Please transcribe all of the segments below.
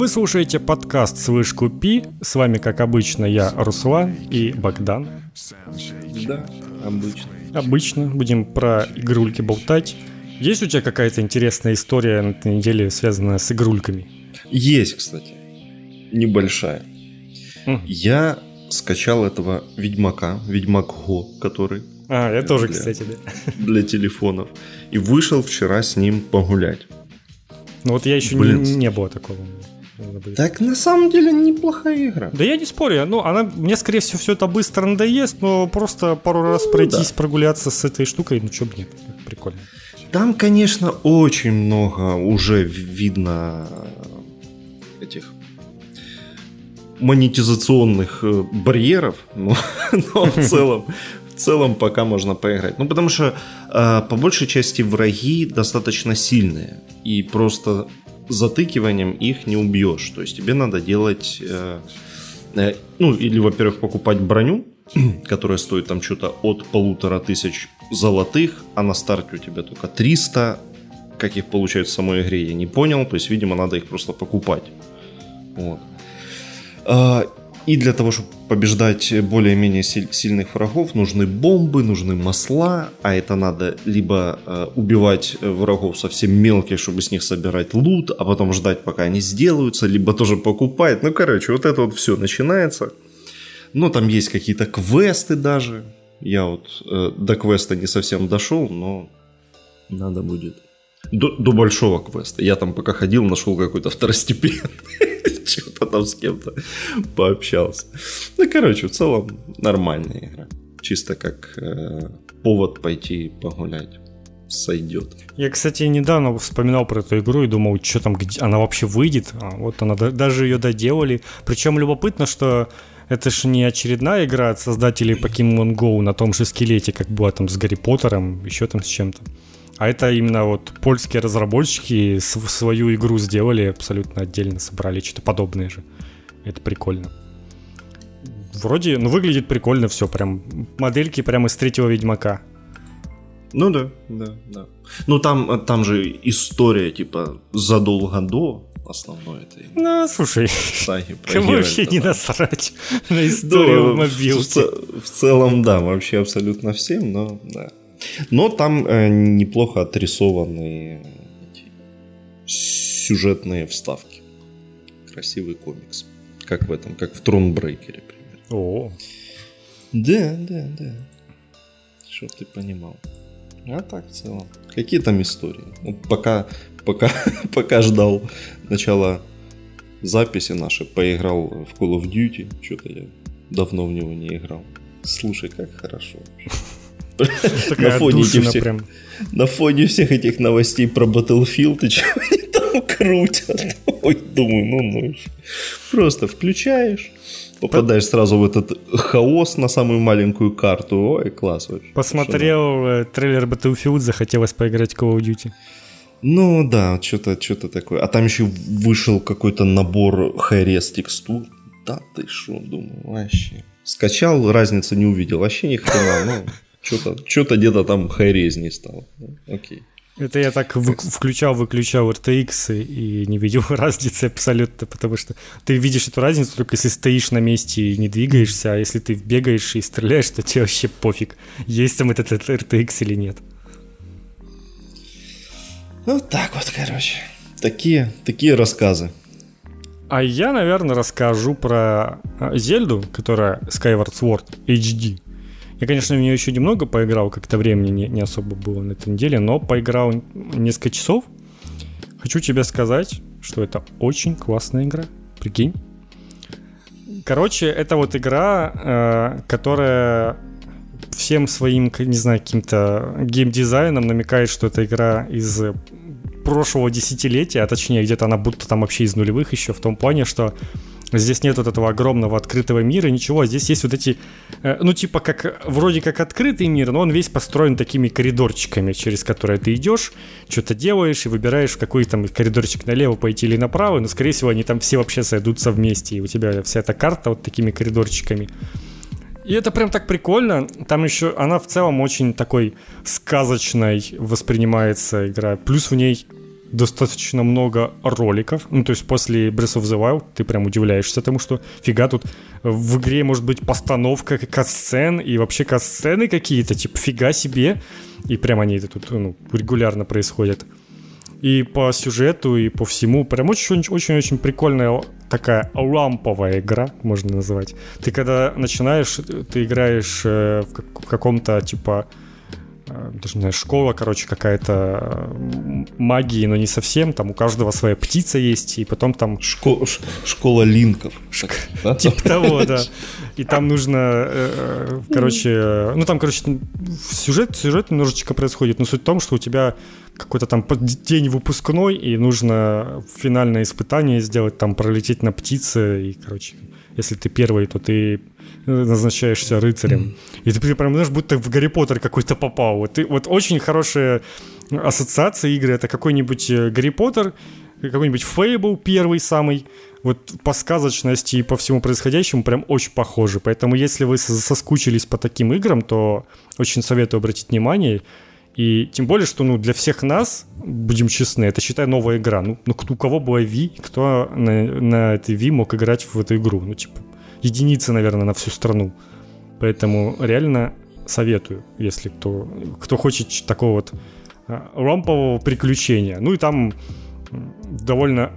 Вы слушаете подкаст «Слышь, купи». С вами, как обычно, я, Руслан и Богдан. Да, обычно. Обычно. Будем про игрульки болтать. Есть у тебя какая-то интересная история на этой неделе, связанная с игрульками? Есть, кстати. Небольшая. Мгм. Я скачал этого Ведьмака, Ведьмак Го, который А, я тоже, Для- кстати, да. для телефонов. И вышел вчера с ним погулять. Ну вот я еще не, Блин. не было такого. Надо будет. Так на самом деле неплохая игра. Да я не спорю, ну она, мне скорее всего все это быстро надоест, но просто пару раз пройтись, прогуляться с этой штукой, ну чё бы нет, прикольно. Там, конечно, очень много уже видно этих монетизационных э, барьеров, но, но в целом в целом пока можно поиграть. Ну, потому что э, по большей части враги достаточно сильные, и просто затыкиванием их не убьешь. То есть тебе надо делать, э, э, ну, или, во-первых, покупать броню, которая стоит там что-то от полутора тысяч золотых, а на старте у тебя только 300. Как их получают в самой игре, я не понял. То есть, видимо, надо их просто покупать. Вот. И для того, чтобы побеждать более-менее силь- сильных врагов, нужны бомбы, нужны масла, а это надо либо э, убивать э, врагов совсем мелких, чтобы с них собирать лут, а потом ждать, пока они сделаются, либо тоже покупать. Ну, короче, вот это вот все начинается. Ну, там есть какие-то квесты даже. Я вот э, до квеста не совсем дошел, но надо будет. До, до большого квеста. Я там пока ходил, нашел какой-то второстепенный. Там с кем-то пообщался. Ну, короче, в целом нормальная игра. Чисто как э, повод пойти погулять. Сойдет. Я, кстати, недавно вспоминал про эту игру и думал, что там, где она вообще выйдет. А, вот она, да- даже ее доделали. Причем любопытно, что это же не очередная игра от создателей Pokemon Go на том же скелете, как была там с Гарри Поттером, еще там с чем-то. А это именно вот польские разработчики св- свою игру сделали абсолютно отдельно, собрали что-то подобное же. Это прикольно. Вроде, ну, выглядит прикольно все, прям модельки прямо из третьего Ведьмака. Ну да, да, да. Ну там, там же история, типа, задолго до основной этой Ну, слушай, саги про Кому вообще не насрать на историю Да, в в, ц- в целом, да, вообще абсолютно всем, но да. Но там э, неплохо отрисованы сюжетные вставки. Красивый комикс. Как в этом, как в Тронбрейкере, примерно. О, Да, да, да. Чтоб ты понимал. А так в целом. Какие там истории? Ну, пока, пока, пока ждал начала записи нашей, поиграл в Call of Duty. Что-то я давно в него не играл. Слушай, как хорошо. такая На фоне этих всех- прям. На фоне всех этих новостей про Battlefield и чего они там крутят. Ой, думаю, ну ну. Просто включаешь, попадаешь сразу в этот хаос на самую маленькую карту. Ой, класс вообще. Посмотрел э, трейлер Battlefield, захотелось поиграть в Call of Duty. Ну да, что-то что такое. А там еще вышел какой-то набор high-res текстур. Да ты шо, думаю, вообще. Скачал, разницы не увидел. Вообще ни хрена, ну, что-то что где-то там high-res не стало. Ну, Окей. Это я так вы- включал-выключал RTX и, не видел разницы абсолютно, потому что ты видишь эту разницу только если стоишь на месте и не двигаешься, а если ты бегаешь и стреляешь, то тебе вообще пофиг, есть там этот, этот RTX или нет. Вот так вот, короче. Такие, такие рассказы. А я, наверное, расскажу про а, Зельду, которая Skyward Sword HD. Я, конечно, в нее еще немного поиграл, как-то времени не, не особо было на этой неделе, но поиграл несколько часов. Хочу тебе сказать, что это очень классная игра. Прикинь. Короче, это вот игра, э, которая всем своим, не знаю, каким-то геймдизайном намекает, что это игра из прошлого десятилетия, а точнее где-то она будто там вообще из нулевых еще, в том плане, что здесь нет вот этого огромного открытого мира, ничего, здесь есть вот эти, э, ну типа как, вроде как открытый мир, но он весь построен такими коридорчиками, через которые ты идешь, что-то делаешь и выбираешь, в какой там коридорчик налево пойти или направо, но скорее всего они там все вообще сойдутся вместе, и у тебя вся эта карта вот такими коридорчиками. И это прям так прикольно. Там еще она в целом очень такой сказочной воспринимается игра. Плюс в ней достаточно много роликов. Ну, то есть после Breath of the Wild ты прям удивляешься тому, что фига тут в игре может быть постановка касцен и вообще касцены какие-то, типа фига себе. И прям они тут ну, регулярно происходят. И по сюжету, и по всему. Прям очень-очень прикольная такая ламповая игра, можно назвать. Ты когда начинаешь, ты играешь э, в каком-то типа Э, даже не знаю, школа, короче, какая-то э, магии, но не совсем. Там у каждого своя птица есть, и потом там... Шко- школа линков. Шк... Да? Типа того, да. И там нужно, э, короче, ну там, короче, сюжет, сюжет немножечко происходит, но суть в том, что у тебя какой-то там день выпускной, и нужно финальное испытание сделать, там пролететь на птице, и, короче, если ты первый, то ты назначаешься рыцарем. И ты прям, знаешь, будто в Гарри Поттер какой-то попал. Вот, ты, вот очень хорошая ассоциация игры. Это какой-нибудь э, Гарри Поттер, какой-нибудь Фейбл первый самый. Вот по сказочности и по всему происходящему прям очень похожи. Поэтому если вы соскучились по таким играм, то очень советую обратить внимание. И тем более, что ну, для всех нас, будем честны, это, считай, новая игра. Ну, ну у кого была Wii, кто на, на этой Wii мог играть в эту игру? Ну, типа, единицы, наверное, на всю страну. Поэтому реально советую, если кто, кто хочет такого вот ромпового приключения. Ну и там довольно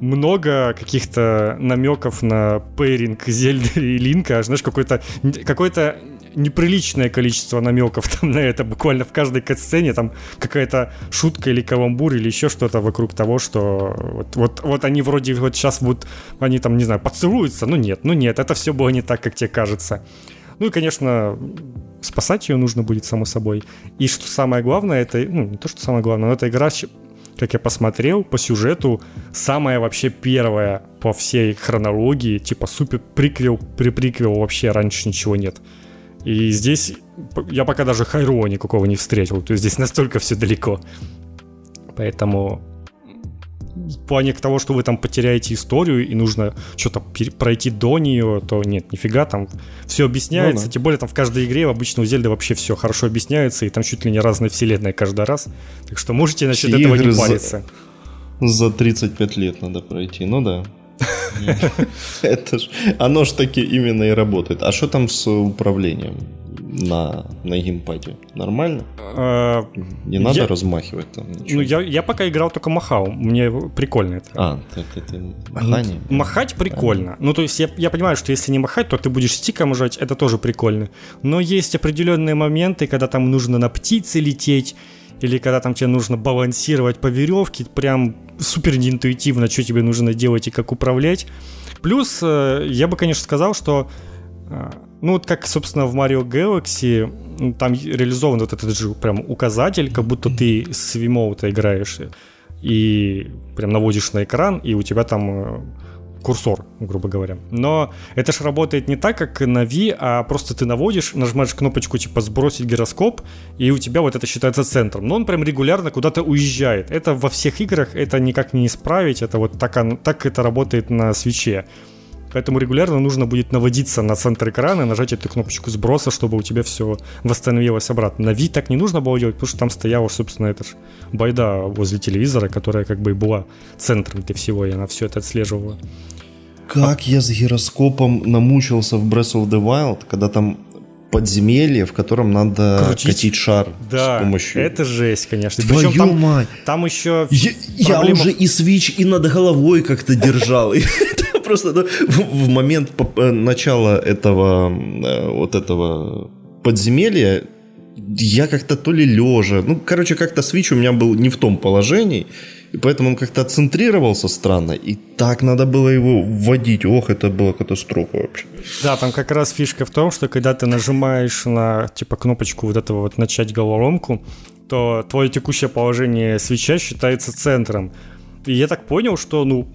много каких-то намеков на пейринг Зельды и Линка, знаешь, какой-то какой-то неприличное количество намеков там на это буквально в каждой катсцене там какая-то шутка или каламбур или еще что-то вокруг того, что вот, вот, вот они вроде вот сейчас будут, они там, не знаю, поцелуются, ну нет, ну нет, это все было не так, как тебе кажется. Ну и, конечно, спасать ее нужно будет, само собой. И что самое главное, это, ну, не то, что самое главное, но эта игра, как я посмотрел, по сюжету, самая вообще первая по всей хронологии, типа супер приквел, при приквел вообще раньше ничего нет. И здесь я пока даже хайро никакого не встретил. То есть здесь настолько все далеко. Поэтому в плане того, что вы там потеряете историю и нужно что-то пройти до нее, то нет, нифига, там все объясняется. Ну, да. Тем более там в каждой игре обычно у Зельды вообще все хорошо объясняется, и там чуть ли не разные вселенные каждый раз. Так что можете насчет Все этого не париться. За, за 35 лет надо пройти, ну да. Это ж, оно ж таки именно и работает. А что там с управлением на, на геймпаде? Нормально? А, Не надо я, размахивать там ничего? Ну, я, я пока играл только махал. Мне прикольно это. А, так это махание? Махать прикольно. Ну, то есть я, я понимаю, что если не махать, то ты будешь стиком жать, это тоже прикольно. Но есть определенные моменты, когда там нужно на птице лететь, или когда там тебе нужно балансировать по веревке, прям супер неинтуитивно, что тебе нужно делать и как управлять. Плюс э, я бы, конечно, сказал, что э, ну, вот как, собственно, в Mario Galaxy, там реализован вот этот же прям указатель, как будто ты с Вимоута играешь и прям наводишь на экран, и у тебя там э, курсор, грубо говоря. Но это же работает не так, как на V, а просто ты наводишь, нажимаешь кнопочку типа сбросить гироскоп, и у тебя вот это считается центром. Но он прям регулярно куда-то уезжает. Это во всех играх, это никак не исправить, это вот так, так это работает на свече. Поэтому регулярно нужно будет наводиться на центр экрана, нажать эту кнопочку сброса, чтобы у тебя все восстановилось обратно. На V так не нужно было делать, потому что там стояла, собственно, эта байда возле телевизора, которая как бы и была центром для всего, и она все это отслеживала. Как я с гироскопом намучился в Breath of the Wild, когда там подземелье, в котором надо Крутить. катить шар да, с помощью... это жесть, конечно. Твою там, мать! Там еще... Я, проблема... я уже и свич, и над головой как-то держал. Просто ну, в момент э, начала этого э, вот этого подземелья я как-то то ли лежа, ну, короче, как-то свич у меня был не в том положении, и поэтому он как-то центрировался странно, и так надо было его вводить. Ох, это была катастрофа вообще. Да, там как раз фишка в том, что когда ты нажимаешь на, типа, кнопочку вот этого вот «начать головоломку», то твое текущее положение свеча считается центром. И я так понял, что, ну,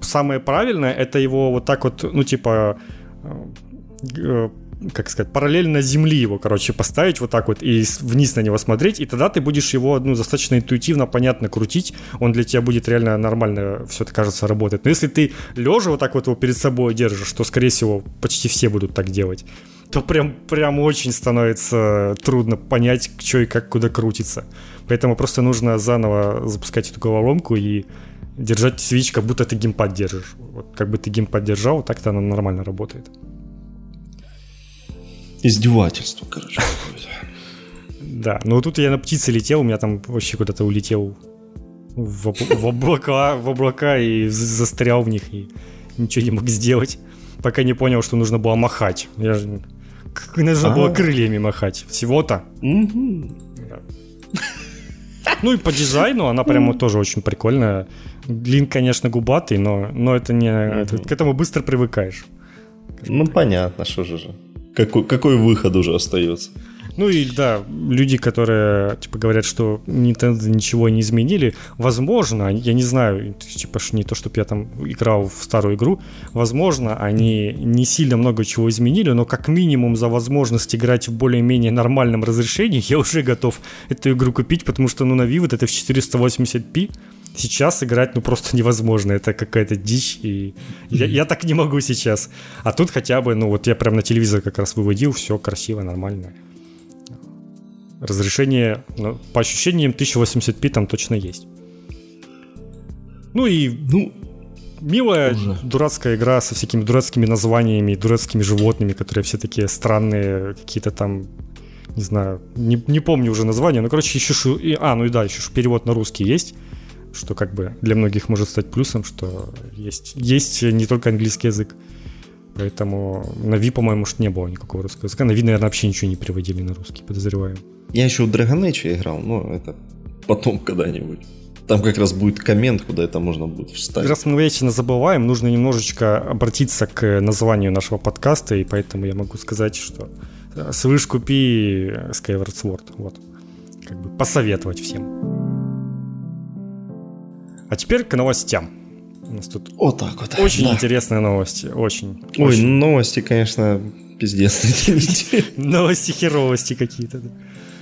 самое правильное, это его вот так вот, ну, типа, э, как сказать, параллельно Земли его, короче, поставить вот так вот и вниз на него смотреть, и тогда ты будешь его, ну, достаточно интуитивно, понятно крутить, он для тебя будет реально нормально, все это, кажется, работать. Но если ты лежа вот так вот его перед собой держишь, то, скорее всего, почти все будут так делать то прям, прям очень становится трудно понять, что и как куда крутится. Поэтому просто нужно заново запускать эту головоломку и держать свич, как будто ты геймпад держишь. Вот как бы ты геймпад держал, так-то она нормально работает. Издевательство, короче. Да, но тут я на птице летел, у меня там вообще куда-то улетел в, в облака, в облака и застрял в них и ничего не мог сделать, пока не понял, что нужно было махать. Я же нужно было крыльями махать. Всего-то. Ну и по дизайну она прямо тоже очень прикольная. Лин, конечно, губатый, но, но это не... Это, к этому быстро привыкаешь. Ну, понятно, что же. Какой, какой выход уже остается? Ну и да, люди, которые типа говорят, что Nintendo ничего не изменили, возможно, я не знаю, типа не то, чтобы я там играл в старую игру, возможно, они не сильно много чего изменили, но как минимум за возможность играть в более-менее нормальном разрешении я уже готов эту игру купить, потому что ну на Wii вот это в 480p сейчас играть ну просто невозможно, это какая-то дичь, и я, я так не могу сейчас. А тут хотя бы, ну вот я прям на телевизор как раз выводил, все красиво, нормально. Разрешение, ну, по ощущениям, 1080p там точно есть. Ну и, ну, милая Уже. дурацкая игра со всякими дурацкими названиями, дурацкими животными, которые все такие странные, какие-то там, не знаю, не, не помню уже название, но, короче, еще шу... А, ну и да, еще перевод на русский есть, что как бы для многих может стать плюсом, что есть, есть не только английский язык. Поэтому на Ви, по-моему, не было никакого русского языка. На Ви, наверное, вообще ничего не переводили на русский, подозреваю. Я еще в Dragon Age играл, но это потом когда-нибудь. Там как раз будет коммент, куда это можно будет вставить. Раз мы вечно забываем, нужно немножечко обратиться к названию нашего подкаста, и поэтому я могу сказать, что свыш купи Skyward Sword. Вот. Как бы посоветовать всем. А теперь к новостям. У нас тут вот так вот. Очень да. интересные новости. Очень. Ой, очень. новости, конечно, пиздец. Новости херовости какие-то.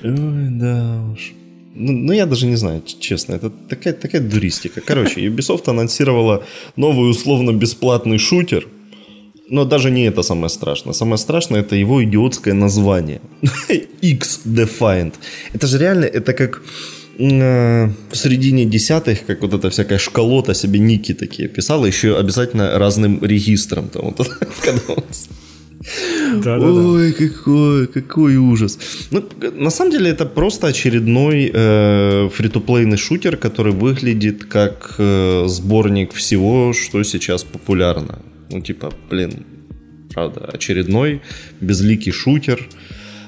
Ой, да уж. Ну, ну, я даже не знаю, честно, это такая, такая дуристика. Короче, Ubisoft анонсировала новый условно-бесплатный шутер, но даже не это самое страшное. Самое страшное это его идиотское название. X-Defined. Это же реально, это как в середине десятых, как вот эта всякая шкалота себе ники такие писала, еще обязательно разным регистром. Там, вот, да, Ой, да, какой, какой ужас. Ну, на самом деле это просто очередной э, фри-то-плейный шутер, который выглядит как э, сборник всего, что сейчас популярно. Ну, типа, блин, правда, очередной безликий шутер,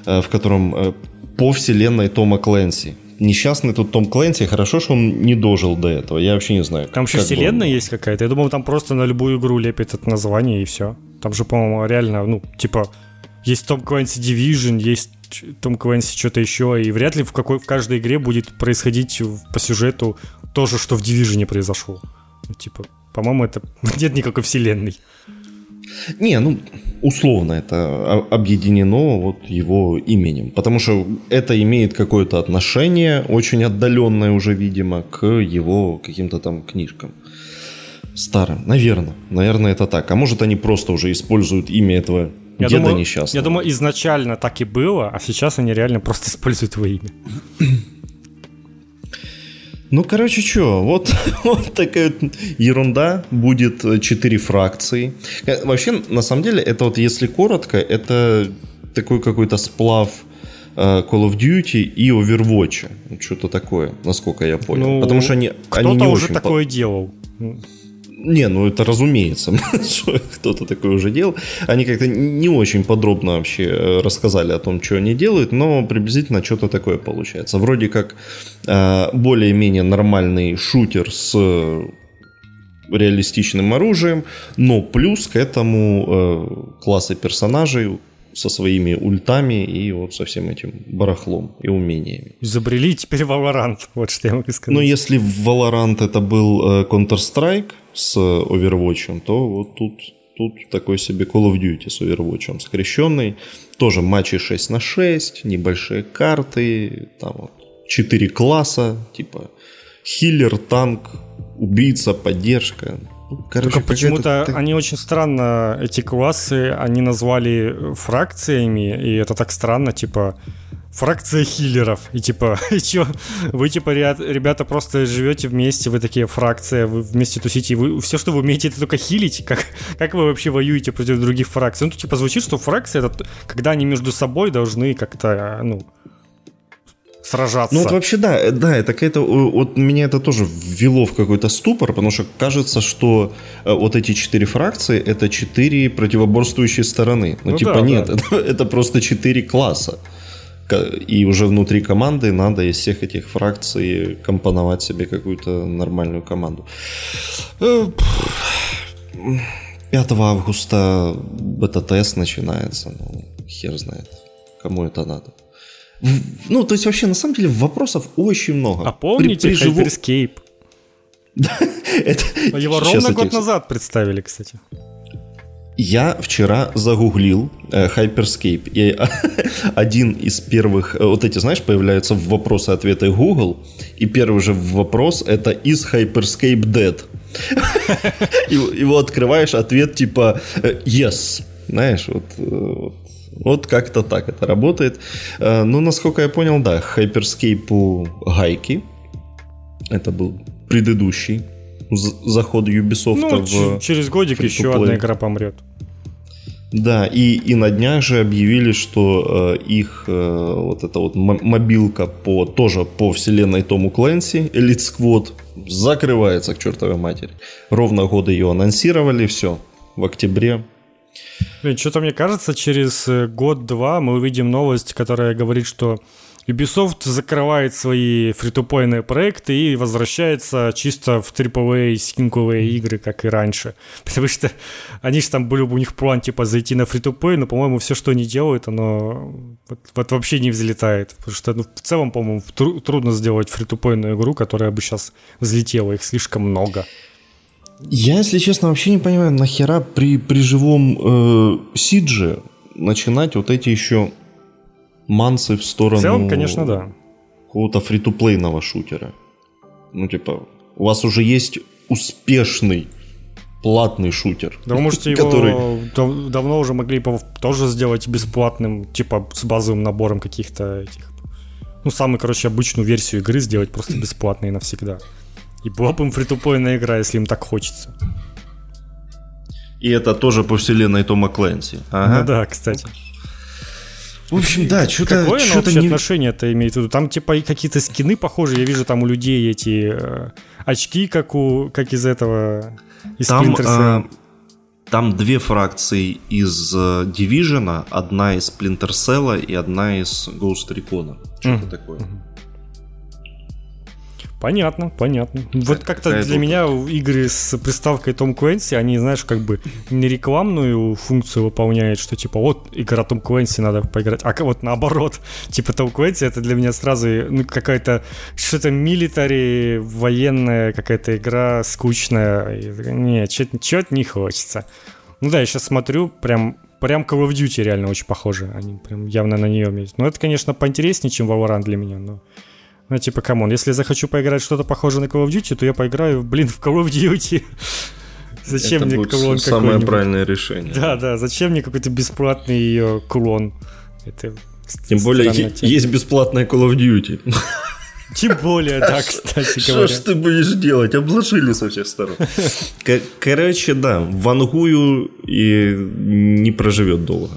э, в котором э, по вселенной Тома Кленси. Несчастный тут Том Кленси, хорошо, что он не дожил до этого. Я вообще не знаю. Там еще вселенная бы... есть какая-то. Я думал, там просто на любую игру лепит это название и все. Там же, по-моему, реально, ну, типа, есть Том Квенси Division, есть Том Квенси что-то еще, и вряд ли в, какой, в каждой игре будет происходить по сюжету то же, что в Division произошло. Ну, типа, по-моему, это нет никакой вселенной. Не, ну, условно это объединено вот его именем, потому что это имеет какое-то отношение, очень отдаленное уже, видимо, к его каким-то там книжкам старым. Наверное, наверное, это так. А может, они просто уже используют имя этого я деда думаю, несчастного. Я думаю, изначально так и было, а сейчас они реально просто используют его имя. Ну, короче, что, вот, вот такая ерунда. Будет 4 фракции. Э, вообще, на самом деле, это вот, если коротко, это такой какой-то сплав э, Call of Duty и Overwatch. Что-то такое, насколько я понял. Ну, Потому что они, кто-то они не уже очень такое делал. Не, ну это разумеется, что кто-то такое уже делал. Они как-то не очень подробно вообще э, рассказали о том, что они делают, но приблизительно что-то такое получается. Вроде как э, более-менее нормальный шутер с реалистичным оружием, но плюс к этому э, классы персонажей со своими ультами и вот со всем этим барахлом и умениями. Изобрели теперь Valorant, вот что я могу сказать. Ну, если Valorant это был Counter-Strike, с Overwatch, то вот тут, тут такой себе Call of Duty с Overwatch скрещенный. Тоже матчи 6 на 6, небольшие карты, там вот 4 класса, типа хиллер, танк, убийца, поддержка. Короче, Только почему-то они очень странно, эти классы, они назвали фракциями, и это так странно, типа, фракция хиллеров. И типа, и чё? Вы типа, ребята, просто живете вместе, вы такие фракция, вы вместе тусите, вы все, что вы умеете, это только хилить. Как, как вы вообще воюете против других фракций? Ну, тут типа звучит, что фракция это когда они между собой должны как-то, ну, сражаться. Ну вот вообще да, да, это какая-то, вот меня это тоже ввело в какой-то ступор, потому что кажется, что э, вот эти четыре фракции это четыре противоборствующие стороны. Ну, ну типа да, нет, да. Это, это просто четыре класса и уже внутри команды надо из всех этих фракций компоновать себе какую-то нормальную команду. 5 э, августа бета-тест начинается, ну, хер знает, кому это надо. Ну, то есть вообще, на самом деле, вопросов очень много. А помните при, при Hyperscape? Его ровно год назад представили, кстати. Я вчера загуглил э, Hyperscape, и один из первых, э, вот эти, знаешь, появляются в вопросы-ответы Google, и первый же вопрос это «Is Hyperscape dead?» Его открываешь, ответ типа э, «Yes». Знаешь, вот, вот, вот как-то так это работает. Ну, насколько я понял, да, Hyperscape гайки. Это был предыдущий заход Ubisoft ну, в... через годик еще одна игра помрет. Да, и, и на днях же объявили, что э, их э, вот эта вот мобилка по, тоже по вселенной Тому Клэнси, Elite Squad, закрывается к чертовой матери. Ровно годы ее анонсировали, все, в октябре. Блин, что-то мне кажется, через э, год-два мы увидим новость, которая говорит, что Ubisoft закрывает свои фритупойные проекты и возвращается чисто в AAA сингловые игры, как и раньше. Потому что они же там были, у них план типа зайти на фритупой, но, по-моему, все, что они делают, оно вот, вот вообще не взлетает. Потому что ну, в целом, по-моему, тру- трудно сделать фритупойную игру, которая бы сейчас взлетела, их слишком много. Я, если честно, вообще не понимаю, нахера при, при живом э, Сидже начинать вот эти еще мансы в сторону... В целом, конечно, да. Какого-то фри-то-плейного шутера. Ну, типа, у вас уже есть успешный платный шутер. Да вы можете его который... давно уже могли тоже сделать бесплатным, типа с базовым набором каких-то этих... Ну, самую, короче, обычную версию игры сделать просто бесплатной навсегда. И была бы им фри игра, если им так хочется. И это тоже по вселенной Тома Клэнси. Ага. Ну да, кстати. В общем, да, что-то... Какое что вообще не... отношение это имеет в виду? Там типа какие-то скины похожие, я вижу там у людей эти э, очки, как, у, как из этого, из там, э, там две фракции из э, Division, одна из Splinter Cell и одна из Ghost Recon. Что-то mm-hmm. такое. Mm-hmm. Понятно, понятно. Вот как-то для тут... меня игры с приставкой Том Квенси, они, знаешь, как бы не рекламную функцию выполняют, что типа вот игра Tom Clancy надо поиграть, а вот наоборот, типа Tom Clancy это для меня сразу ну, какая-то что-то милитари, военная какая-то игра скучная. Не, что-то не хочется. Ну да, я сейчас смотрю, прям прям Call of Duty реально очень похоже. Они прям явно на нее есть. Но это, конечно, поинтереснее, чем Valorant для меня, но... Ну, типа, come on, если я захочу поиграть что-то похожее на Call of Duty, то я поиграю, блин, в Call of Duty. Зачем Это мне будет клон самое правильное решение. Да, да, зачем мне какой-то бесплатный ее клон? Это Тем более есть бесплатная Call of Duty. Тем более, да, кстати говоря. Что ж ты будешь делать? Обложили со всех сторон. Короче, да, вангую и не проживет долго.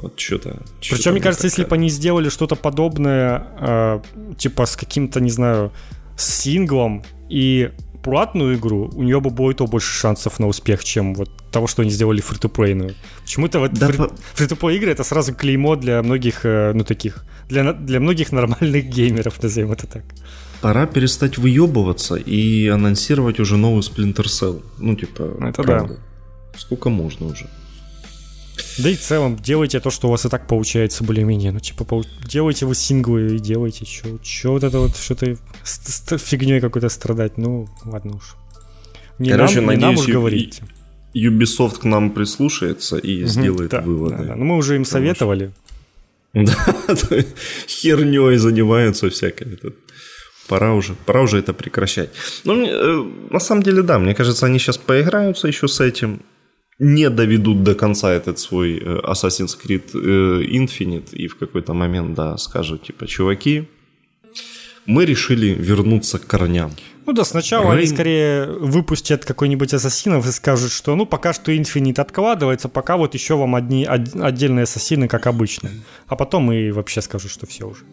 Вот что-то. Причем, мне кажется, если бы они сделали что-то подобное, э, типа с каким-то, не знаю, синглом и платную игру, у нее бы было и то больше шансов на успех, чем вот того, что они сделали фри-то-плейную. Почему-то вот да, фри- фри-то-плей игры это сразу клеймо для многих, э, ну таких, для, для многих нормальных геймеров, назовем это так. Пора перестать выебываться и анонсировать уже новый Splinter Cell. Ну, типа, это правда. да. Сколько можно уже? Да и в целом, делайте то, что у вас и так получается более-менее. Ну, типа, делайте вы синглы и делайте, что чё вот это вот, что-то фигней какой-то страдать. Ну, ладно уж. Не Короче, нам, надеюсь, не нам уж говорить. Ubisoft к нам прислушается и угу, сделает да, выводы. Да, да. Ну, мы уже им советовали. Да, херней занимаются всякой. пора уже, пора уже это прекращать. Ну, э, на самом деле, да, мне кажется, они сейчас поиграются еще с этим, не доведут до конца этот свой э, Assassin's Creed э, Infinite и в какой-то момент, да, скажут, типа, чуваки, мы решили вернуться к корням. Ну да, сначала Рейн... они скорее выпустят какой-нибудь ассасинов и скажут, что ну пока что Infinite откладывается, пока вот еще вам одни од, отдельные ассасины, как обычно. А потом и вообще скажут, что все уже.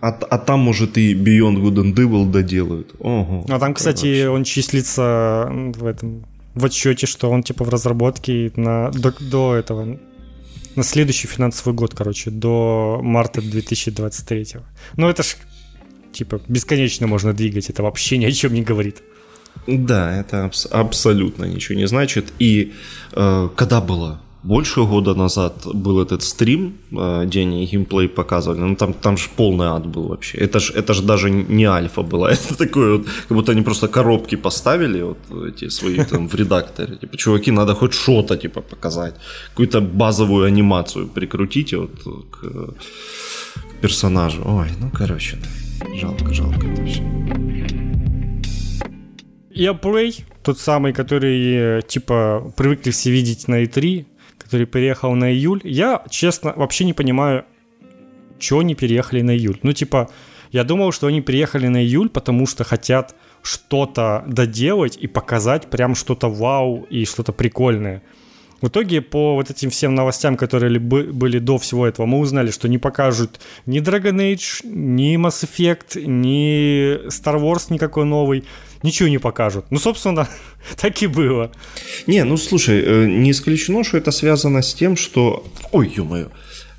А, а там, может, и Beyond Good and Evil доделают. Ого, а там, кстати, вообще. он числится в этом в отчете, что он типа в разработке на, до, до этого на следующий финансовый год, короче, до марта 2023. Ну это ж типа бесконечно можно двигать, это вообще ни о чем не говорит. Да, это абс- абсолютно ничего не значит. И э, когда было больше года назад был этот стрим, э, где они геймплей показывали, ну там, там же полный ад был вообще. Это же это ж даже не альфа была, это такое вот, как будто они просто коробки поставили, вот эти свои там в редакторе. Типа, чуваки, надо хоть что-то типа показать, какую-то базовую анимацию прикрутите вот к, к персонажу. Ой, ну короче, жалко, жалко это все. Я Play, тот самый, который, э, типа, привыкли все видеть на E3, который переехал на июль. Я, честно, вообще не понимаю, чего они переехали на июль. Ну, типа, я думал, что они приехали на июль, потому что хотят что-то доделать и показать прям что-то вау и что-то прикольное. В итоге по вот этим всем новостям, которые были до всего этого, мы узнали, что не покажут ни Dragon Age, ни Mass Effect, ни Star Wars никакой новый ничего не покажут. Ну, собственно, так и было. Не, ну слушай, э, не исключено, что это связано с тем, что... Ой, ё-моё.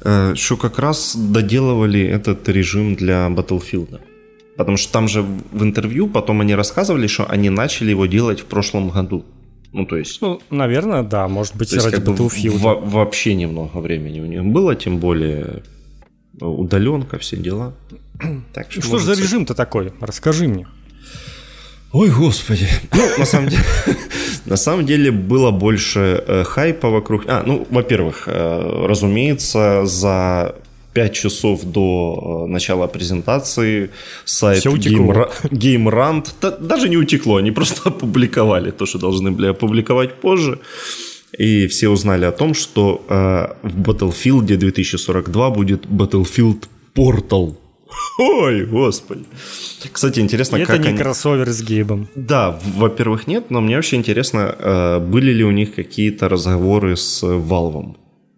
Э, что как раз доделывали этот режим для Battlefield. Потому что там же в интервью потом они рассказывали, что они начали его делать в прошлом году. Ну, то есть... Ну, наверное, да, может быть, ради Battlefield. Во- вообще немного времени у них было, тем более удаленка, все дела. Так, что, что же за режим-то такой? Расскажи мне. Ой, господи. Ну, на самом деле, на самом деле было больше э, хайпа вокруг... А, ну, во-первых, э, разумеется, за 5 часов до э, начала презентации сайт Game, GameRant, да, даже не утекло, они просто опубликовали то, что должны были опубликовать позже. И все узнали о том, что э, в Battlefield 2042 будет Battlefield Portal Ой, господи. Кстати, интересно, И как это не они... кроссовер с Гейбом. Да, во-первых, нет, но мне вообще интересно, э, были ли у них какие-то разговоры с Valve.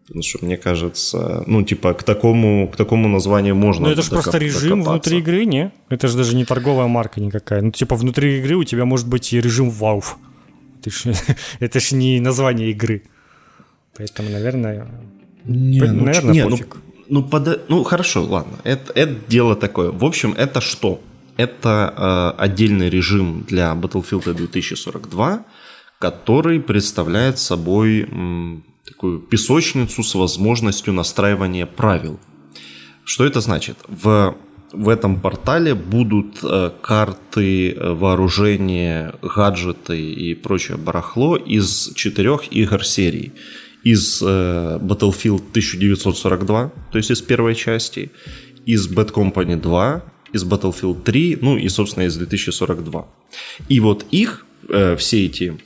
Потому что мне кажется, ну, типа, к такому, к такому названию можно Ну, это же просто режим докопаться. внутри игры, не? Это же даже не торговая марка никакая. Ну, типа, внутри игры у тебя может быть и режим Valve. Это ж, это ж не название игры. Поэтому, наверное... Не, ну, наверное, не, ну, пофиг. Ну, ну, под... ну хорошо, ладно. Это, это дело такое. В общем, это что? Это э, отдельный режим для Battlefield 2042, который представляет собой м, такую песочницу с возможностью настраивания правил. Что это значит? В, в этом портале будут э, карты э, вооружения, гаджеты и прочее барахло из четырех игр серии из э, Battlefield 1942, то есть из первой части, из Bad Company 2, из Battlefield 3, ну и, собственно, из 2042. И вот их, э, все эти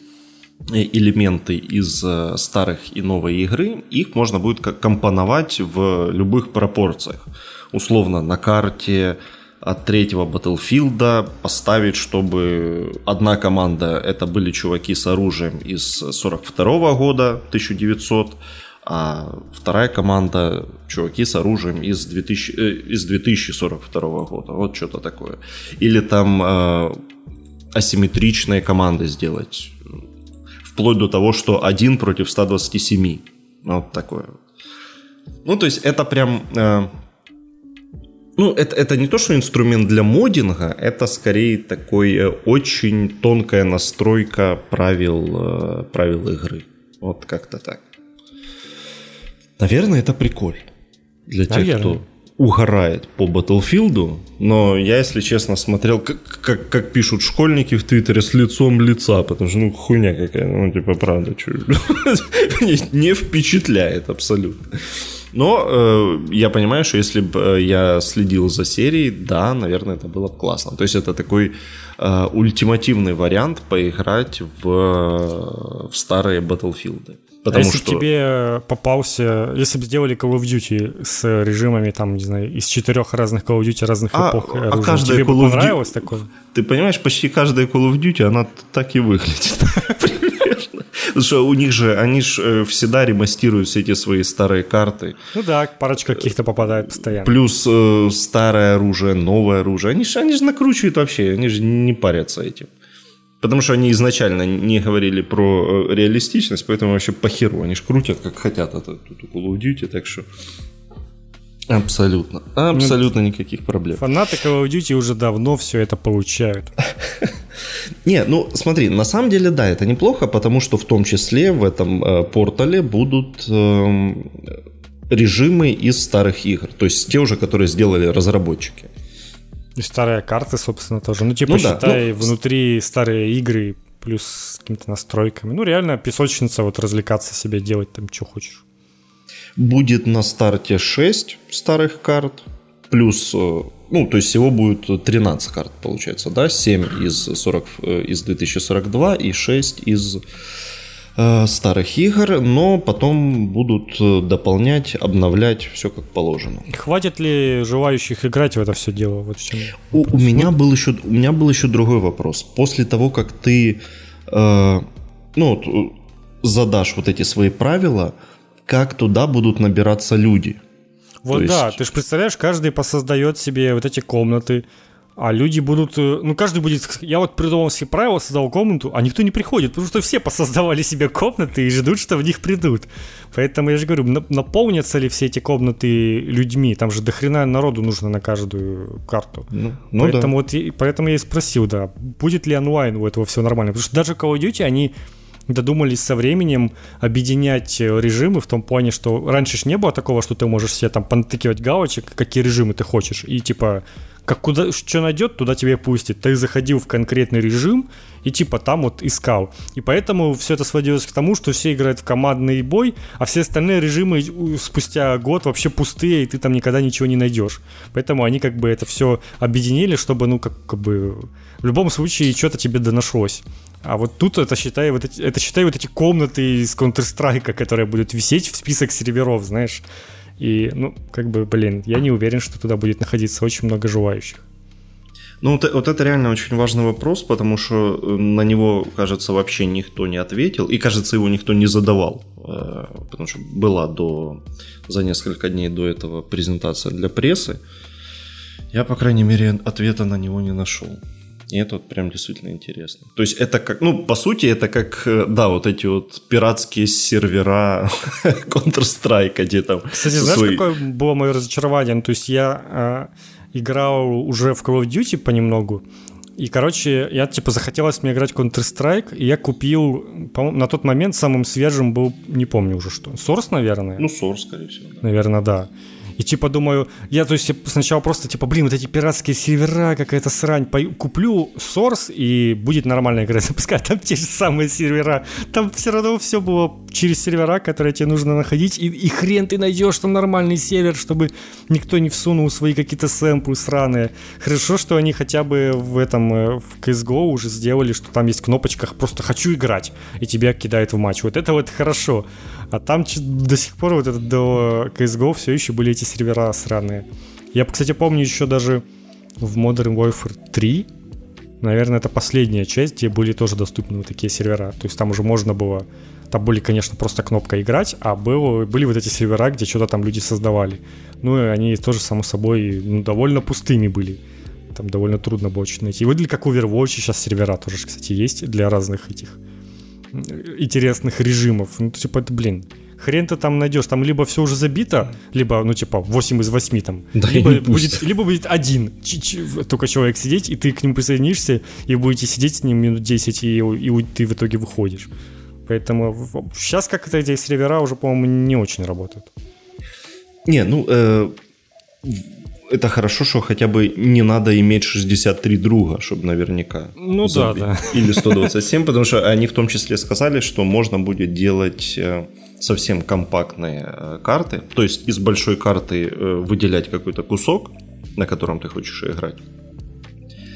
элементы из э, старых и новой игры, их можно будет компоновать в любых пропорциях. Условно, на карте от третьего Battlefield поставить, чтобы одна команда это были чуваки с оружием из 42 года, 1900, а вторая команда чуваки с оружием из, 2000, э, из 2042 года. Вот что-то такое. Или там э, асимметричные команды сделать. Вплоть до того, что один против 127. Вот такое. Ну, то есть это прям... Э, ну, это, это не то, что инструмент для модинга, это скорее такой э, очень тонкая настройка правил, э, правил игры. Вот как-то так. Наверное, это прикольно. Для тех, Наверное. кто угорает по Battlefield, но я, если честно, смотрел, как, как, как пишут школьники в Твиттере с лицом лица, потому что, ну, хуйня какая, ну, типа, правда, что не впечатляет абсолютно. Но э, я понимаю, что если бы э, я следил за серией, да, наверное, это было бы классно. То есть это такой э, ультимативный вариант поиграть в, в старые Battlefield. Потому а если что... тебе попался, если бы сделали Call of Duty с режимами, там, не знаю, из четырех разных Call of Duty разных а, эпох, а каждая тебе Call бы понравилось Duty... такое? Ты понимаешь, почти каждая Call of Duty, она так и выглядит. Потому что у них же, они же э, всегда ремастируют все эти свои старые карты. Ну да, парочка каких-то попадает постоянно. Плюс э, старое оружие, новое оружие. Они же они накручивают вообще, они же не парятся этим. Потому что они изначально не говорили про э, реалистичность, поэтому вообще похеру. Они ж крутят, как хотят это тут у Call of Duty, так что... Абсолютно. Абсолютно ну, никаких проблем. Фанаты Call of Duty уже давно все это получают. Не, ну смотри, на самом деле да, это неплохо, потому что в том числе в этом э, портале будут э, режимы из старых игр. То есть те уже, которые сделали разработчики. И старые карты, собственно, тоже. Ну, типа, ну, считай, да, ну, внутри старые игры плюс с какими-то настройками. Ну, реально, песочница, вот развлекаться себе, делать там, что хочешь. Будет на старте 6 старых карт, плюс, э, ну, то есть всего будет 13 карт, получается, да, 7 из, 40, э, из 2042 и 6 из Э, старых игр, но потом будут э, дополнять, обновлять все как положено. Хватит ли желающих играть в это все дело? Вот в чем у, у меня был еще у меня был еще другой вопрос. После того, как ты э, ну вот, э, задашь вот эти свои правила, как туда будут набираться люди? Вот То да, есть... ты же представляешь, каждый посоздает себе вот эти комнаты, а люди будут, э, ну каждый будет, я вот придумал все правила, создал комнату, а никто не приходит, потому что все посоздавали себе комнаты и ждут, что в них придут. Поэтому я же говорю, наполнятся ли все эти комнаты людьми, там же дохрена народу нужно на каждую карту. Ну, ну поэтому, да. вот, поэтому я и спросил, да, будет ли онлайн у этого все нормально, потому что даже Call of Duty, они додумались со временем объединять э, режимы в том плане, что раньше ж не было такого, что ты можешь себе там понатыкивать галочек, какие режимы ты хочешь, и типа как куда, что найдет, туда тебе пустит. Ты заходил в конкретный режим и типа там вот искал. И поэтому все это сводилось к тому, что все играют в командный бой, а все остальные режимы спустя год вообще пустые, и ты там никогда ничего не найдешь. Поэтому они как бы это все объединили, чтобы, ну, как, как бы в любом случае что-то тебе донашлось. А вот тут это считай вот эти, это считай вот эти комнаты из Counter-Strike, которые будут висеть в список серверов, знаешь. И, ну, как бы, блин, я не уверен, что туда будет находиться очень много желающих. Ну, вот, вот это реально очень важный вопрос, потому что э, на него, кажется, вообще никто не ответил, и, кажется, его никто не задавал, э, потому что была до, за несколько дней до этого презентация для прессы. Я, по крайней мере, ответа на него не нашел. И это вот прям действительно интересно. То есть это как, ну, по сути, это как, э, да, вот эти вот пиратские сервера Counter-Strike, где там... Кстати, знаешь, какое было мое разочарование? Ну, то есть я э, играл уже в Call of Duty понемногу, и, короче, я, типа, захотелось мне играть Counter-Strike, и я купил, по-моему, на тот момент самым свежим был, не помню уже что, Source, наверное? Ну, Source, скорее всего. Да. Наверное, да. И типа думаю, я то есть сначала просто типа, блин, вот эти пиратские сервера, какая-то срань, куплю Source и будет нормальная игра запускать. Там те же самые сервера. Там все равно все было через сервера, которые тебе нужно находить. И, и хрен ты найдешь там нормальный сервер, чтобы никто не всунул свои какие-то сэмплы сраные. Хорошо, что они хотя бы в этом, э, в CSGO уже сделали, что там есть в кнопочках просто «хочу играть», и тебя кидают в матч. Вот это вот хорошо. А там до сих пор вот это до CSGO все еще были эти сервера сраные. Я, кстати, помню еще даже в Modern Warfare 3, наверное, это последняя часть, где были тоже доступны вот такие сервера. То есть там уже можно было, там были, конечно, просто кнопка играть, а было, были вот эти сервера, где что-то там люди создавали. Ну и они тоже, само собой, ну, довольно пустыми были. Там довольно трудно было что-то найти. И выглядели как Overwatch, сейчас сервера тоже, кстати, есть для разных этих интересных режимов. Ну, типа, это, блин, хрен ты там найдешь. Там либо все уже забито, либо, ну, типа, 8 из 8 там. Да либо, будет, либо будет один только человек сидеть, и ты к нему присоединишься, и будете сидеть с ним минут 10, и, и ты в итоге выходишь. Поэтому сейчас как-то эти сервера уже, по-моему, не очень работают. Не, ну, э, это хорошо, что хотя бы не надо иметь 63 друга, чтобы наверняка. Ну да, да. Или 127, потому что они в том числе сказали, что можно будет делать э, совсем компактные э, карты, то есть из большой карты э, выделять какой-то кусок, на котором ты хочешь играть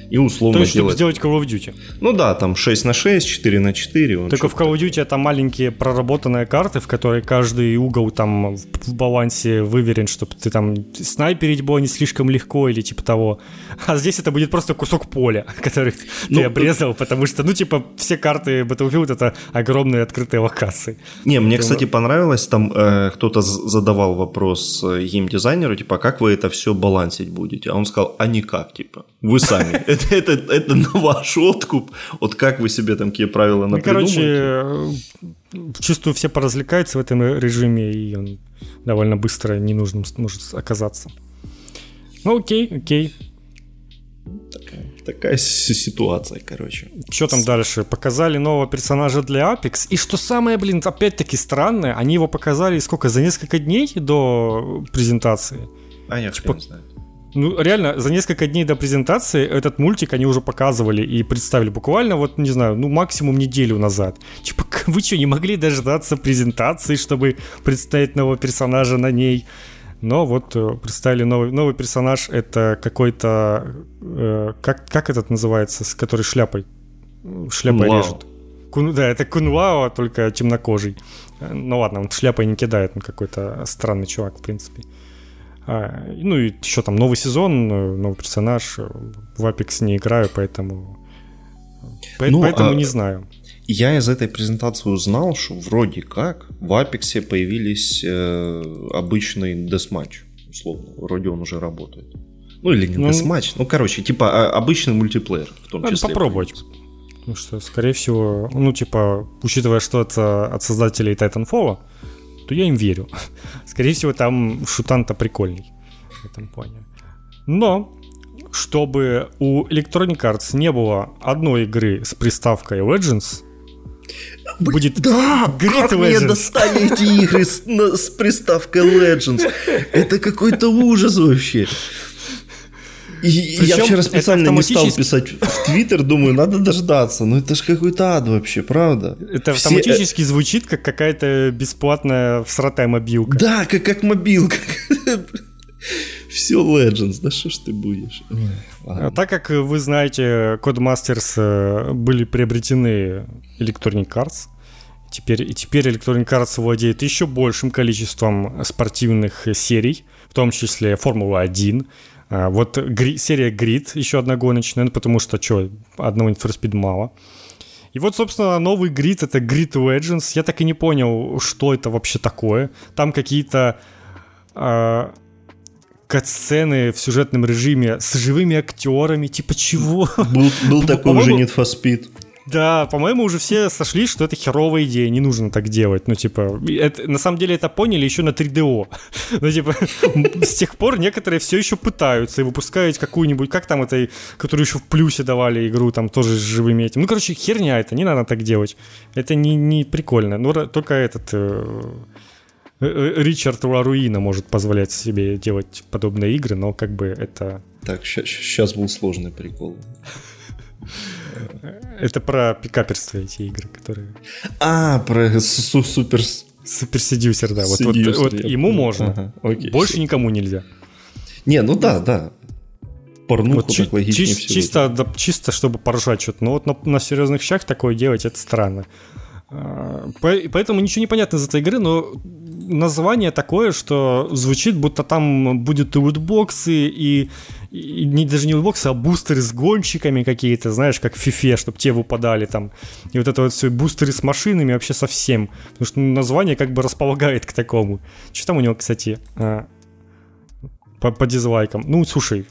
и условно То есть, делать... чтобы сделать Call of Duty. Ну да, там 6 на 6, 4 на 4. Только в Call of Duty это маленькие проработанные карты, в которой каждый угол там в балансе выверен, чтобы ты там снайперить было не слишком легко или типа того. А здесь это будет просто кусок поля, который ну, ты обрезал, потому что, ну типа, все карты Battlefield это огромные открытые локации. Не, мне, кстати, понравилось, там э, кто-то задавал вопрос э, геймдизайнеру, типа, как вы это все балансить будете? А он сказал, а никак, типа, вы сами. это, это, это на ваш откуп. Вот как вы себе там какие правила ну, Короче, э, чувствую, все поразвлекаются в этом режиме, и он довольно быстро ненужным может оказаться. Ну, окей, окей. Такая, такая ситуация, короче. Что там дальше? Показали нового персонажа для Apex. И что самое, блин, опять-таки странное, они его показали сколько, за несколько дней до презентации? А я типа, не знаю. Ну, реально, за несколько дней до презентации этот мультик они уже показывали и представили буквально, вот, не знаю, ну, максимум неделю назад. Типа, вы что, не могли дождаться презентации, чтобы представить нового персонажа на ней? Но вот э, представили новый, новый персонаж, это какой-то, э, как, как этот называется, с которой шляпой, шляпой Вау. режет. Кун, да, это Кунвао, только темнокожий. Ну ладно, он шляпой не кидает, он какой-то странный чувак, в принципе. А, ну и еще там новый сезон, новый персонаж. В Apex не играю, поэтому... Ну, поэтому а... не знаю. Я из этой презентации узнал, что вроде как в Apex появились э, обычный десматч, условно. Вроде он уже работает. Ну или не ну, десматч, ну короче, типа а, обычный мультиплеер в том надо числе. попробовать. Потому что, скорее всего, ну типа, учитывая, что это от создателей Titanfall, то я им верю. Скорее всего, там шутан-то прикольный в этом плане. Но, чтобы у Electronic Arts не было одной игры с приставкой Legends, будет да, Great как Legends. мне достали эти игры с, с приставкой Legends. Это какой-то ужас вообще. И Причем я вчера специально автоматически... не стал писать в Твиттер, думаю, надо дождаться. Ну это ж какой-то ад вообще, правда? Это Все... автоматически звучит как какая-то бесплатная всратая мобилка. Да, как, как мобилка. Все Legends, да что ж ты будешь? А так как вы знаете, Codemasters э, были приобретены Electronic Arts, теперь, и теперь Electronic Arts владеет еще большим количеством спортивных серий, в том числе Формула-1, а, вот гри- серия Grid, еще одна гоночная, ну, потому что, что, одного Need for Speed мало. И вот, собственно, новый Grid — это Grid Legends. Я так и не понял, что это вообще такое. Там какие-то э, катсцены в сюжетном режиме с живыми актерами, типа чего? Был, был такой уже Need for Speed. Да, по-моему, уже все сошлись, что это херовая идея, не нужно так делать. Ну, типа, это, на самом деле это поняли еще на 3DO. Ну, типа, с тех пор некоторые все еще пытаются и выпускают какую-нибудь, как там этой, которую еще в плюсе давали игру, там тоже с живыми этим. Ну, короче, херня это, не надо так делать. Это не, не прикольно. Ну, только этот... Э, э, Ричард Ларуина может позволять себе делать подобные игры, но как бы это... Так, сейчас был сложный прикол. Это про пикаперство эти игры, которые... А, про супер... Супер седюсер, да. Вот, вот, вот ему можно. Ага, окей, Больше все. никому нельзя. Не, ну да, да. Порнуху вот так логичнее чи- чисто, да, чисто, чтобы поржать что-то. Но вот на, на серьезных щах такое делать, это странно. А, поэтому ничего не понятно из этой игры, но название такое, что звучит, будто там будут и лутбоксы, и, и не, даже не лутбоксы, а бустеры с гонщиками какие-то, знаешь, как в фифе, чтобы те выпадали там. И вот это вот все, бустеры с машинами вообще совсем. Потому что название как бы располагает к такому. Что там у него, кстати, а, по, по дизлайкам? Ну, слушай,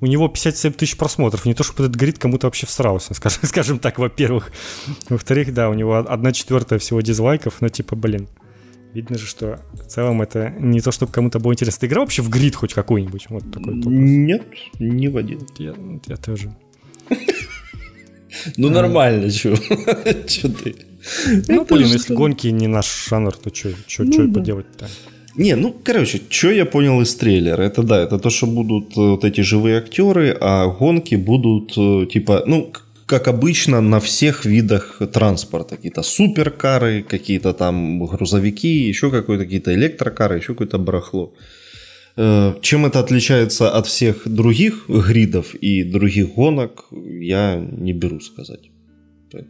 у него 57 тысяч просмотров. Не то, чтобы этот грид кому-то вообще всрался, скажем, скажем так, во-первых. Во-вторых, да, у него одна четвертая всего дизлайков, но типа, блин, видно же, что в целом это не то, чтобы кому-то было интересно. Ты играл вообще в грид хоть какой-нибудь? Вот такой Нет, не в один. Я, я тоже. Ну нормально, чё? Чё ты? Ну, блин, если гонки не наш жанр, то что ну, поделать-то? Не, ну, короче, что я понял из трейлера? Это да, это то, что будут э, вот эти живые актеры, а гонки будут э, типа, ну, как обычно, на всех видах транспорта. Какие-то суперкары, какие-то там грузовики, еще какие-то какие-то электрокары, еще какое-то барахло. Э, чем это отличается от всех других гридов и других гонок, я не беру сказать.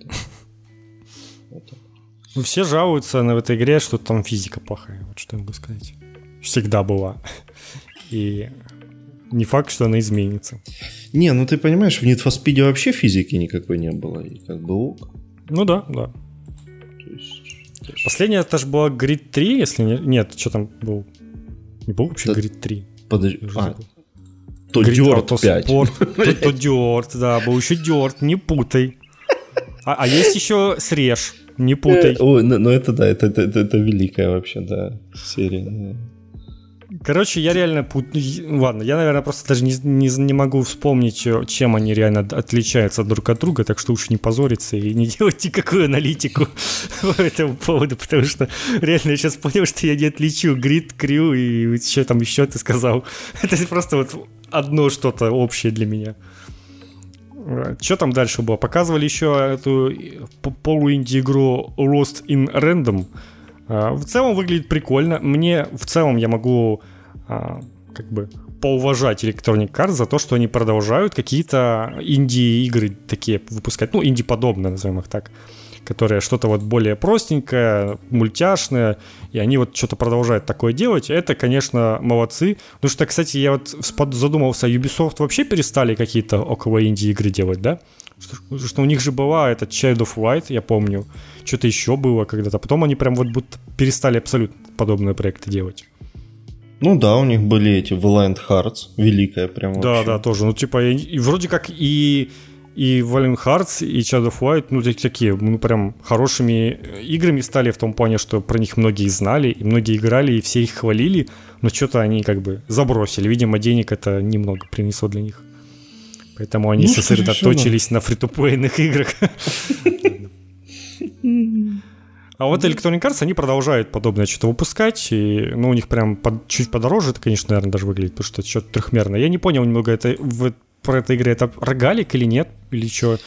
Ну, все жалуются на в этой игре, что там физика плохая. Вот что я могу сказать. Всегда была. И не факт, что она изменится. Не, ну ты понимаешь, в Need for Speed вообще физики никакой не было. И как бы ок. Ну да, да. То есть... Последняя это же была Grid 3, если не... Нет, что там был? Не был вообще да... Grid 3? Подожди. А, то Dirt 5. то, то Dirt, да, был еще Dirt, не путай. А, а есть еще Срежь. Не путай. Ой, ну, ну это да, это, это, это, это великая вообще, да, серия. Короче, я реально пут... Ладно, я, наверное, просто даже не, не, не могу вспомнить, чем они реально отличаются друг от друга, так что уж не позориться и не делать никакую аналитику по этому поводу, потому что реально я сейчас понял, что я не отличу Грид, Крю и что там еще ты сказал. Это просто вот одно что-то общее для меня. Что там дальше было? Показывали еще эту полуинди-игру Lost in Random. А, в целом выглядит прикольно. Мне в целом я могу а, как бы поуважать Electronic Arts за то, что они продолжают какие-то инди-игры такие выпускать. Ну, инди-подобные, назовем их так которое что-то вот более простенькое, мультяшное, и они вот что-то продолжают такое делать, это, конечно, молодцы. Потому что, кстати, я вот задумался, Ubisoft вообще перестали какие-то около инди-игры делать, да? Что, что у них же была этот Child of Light, я помню, что-то еще было когда-то. Потом они прям вот будто перестали абсолютно подобные проекты делать. Ну да, у них были эти Valiant Hearts, великая прям Да, вообще. да, тоже. Ну типа, и, и вроде как и и Valiant Hearts, и Shadow of Light, ну, такие, ну, прям хорошими э, играми стали в том плане, что про них многие знали, и многие играли, и все их хвалили, но что-то они как бы забросили. Видимо, денег это немного принесло для них. Поэтому они ну, сосредоточились на фритуплейных играх. А вот Electronic Arts, они продолжают подобное что-то выпускать, и, ну, у них прям под, чуть подороже это, конечно, наверное, даже выглядит, потому что это что-то трехмерное. Я не понял немного, это в про этой игры, это рогалик или нет? Или что?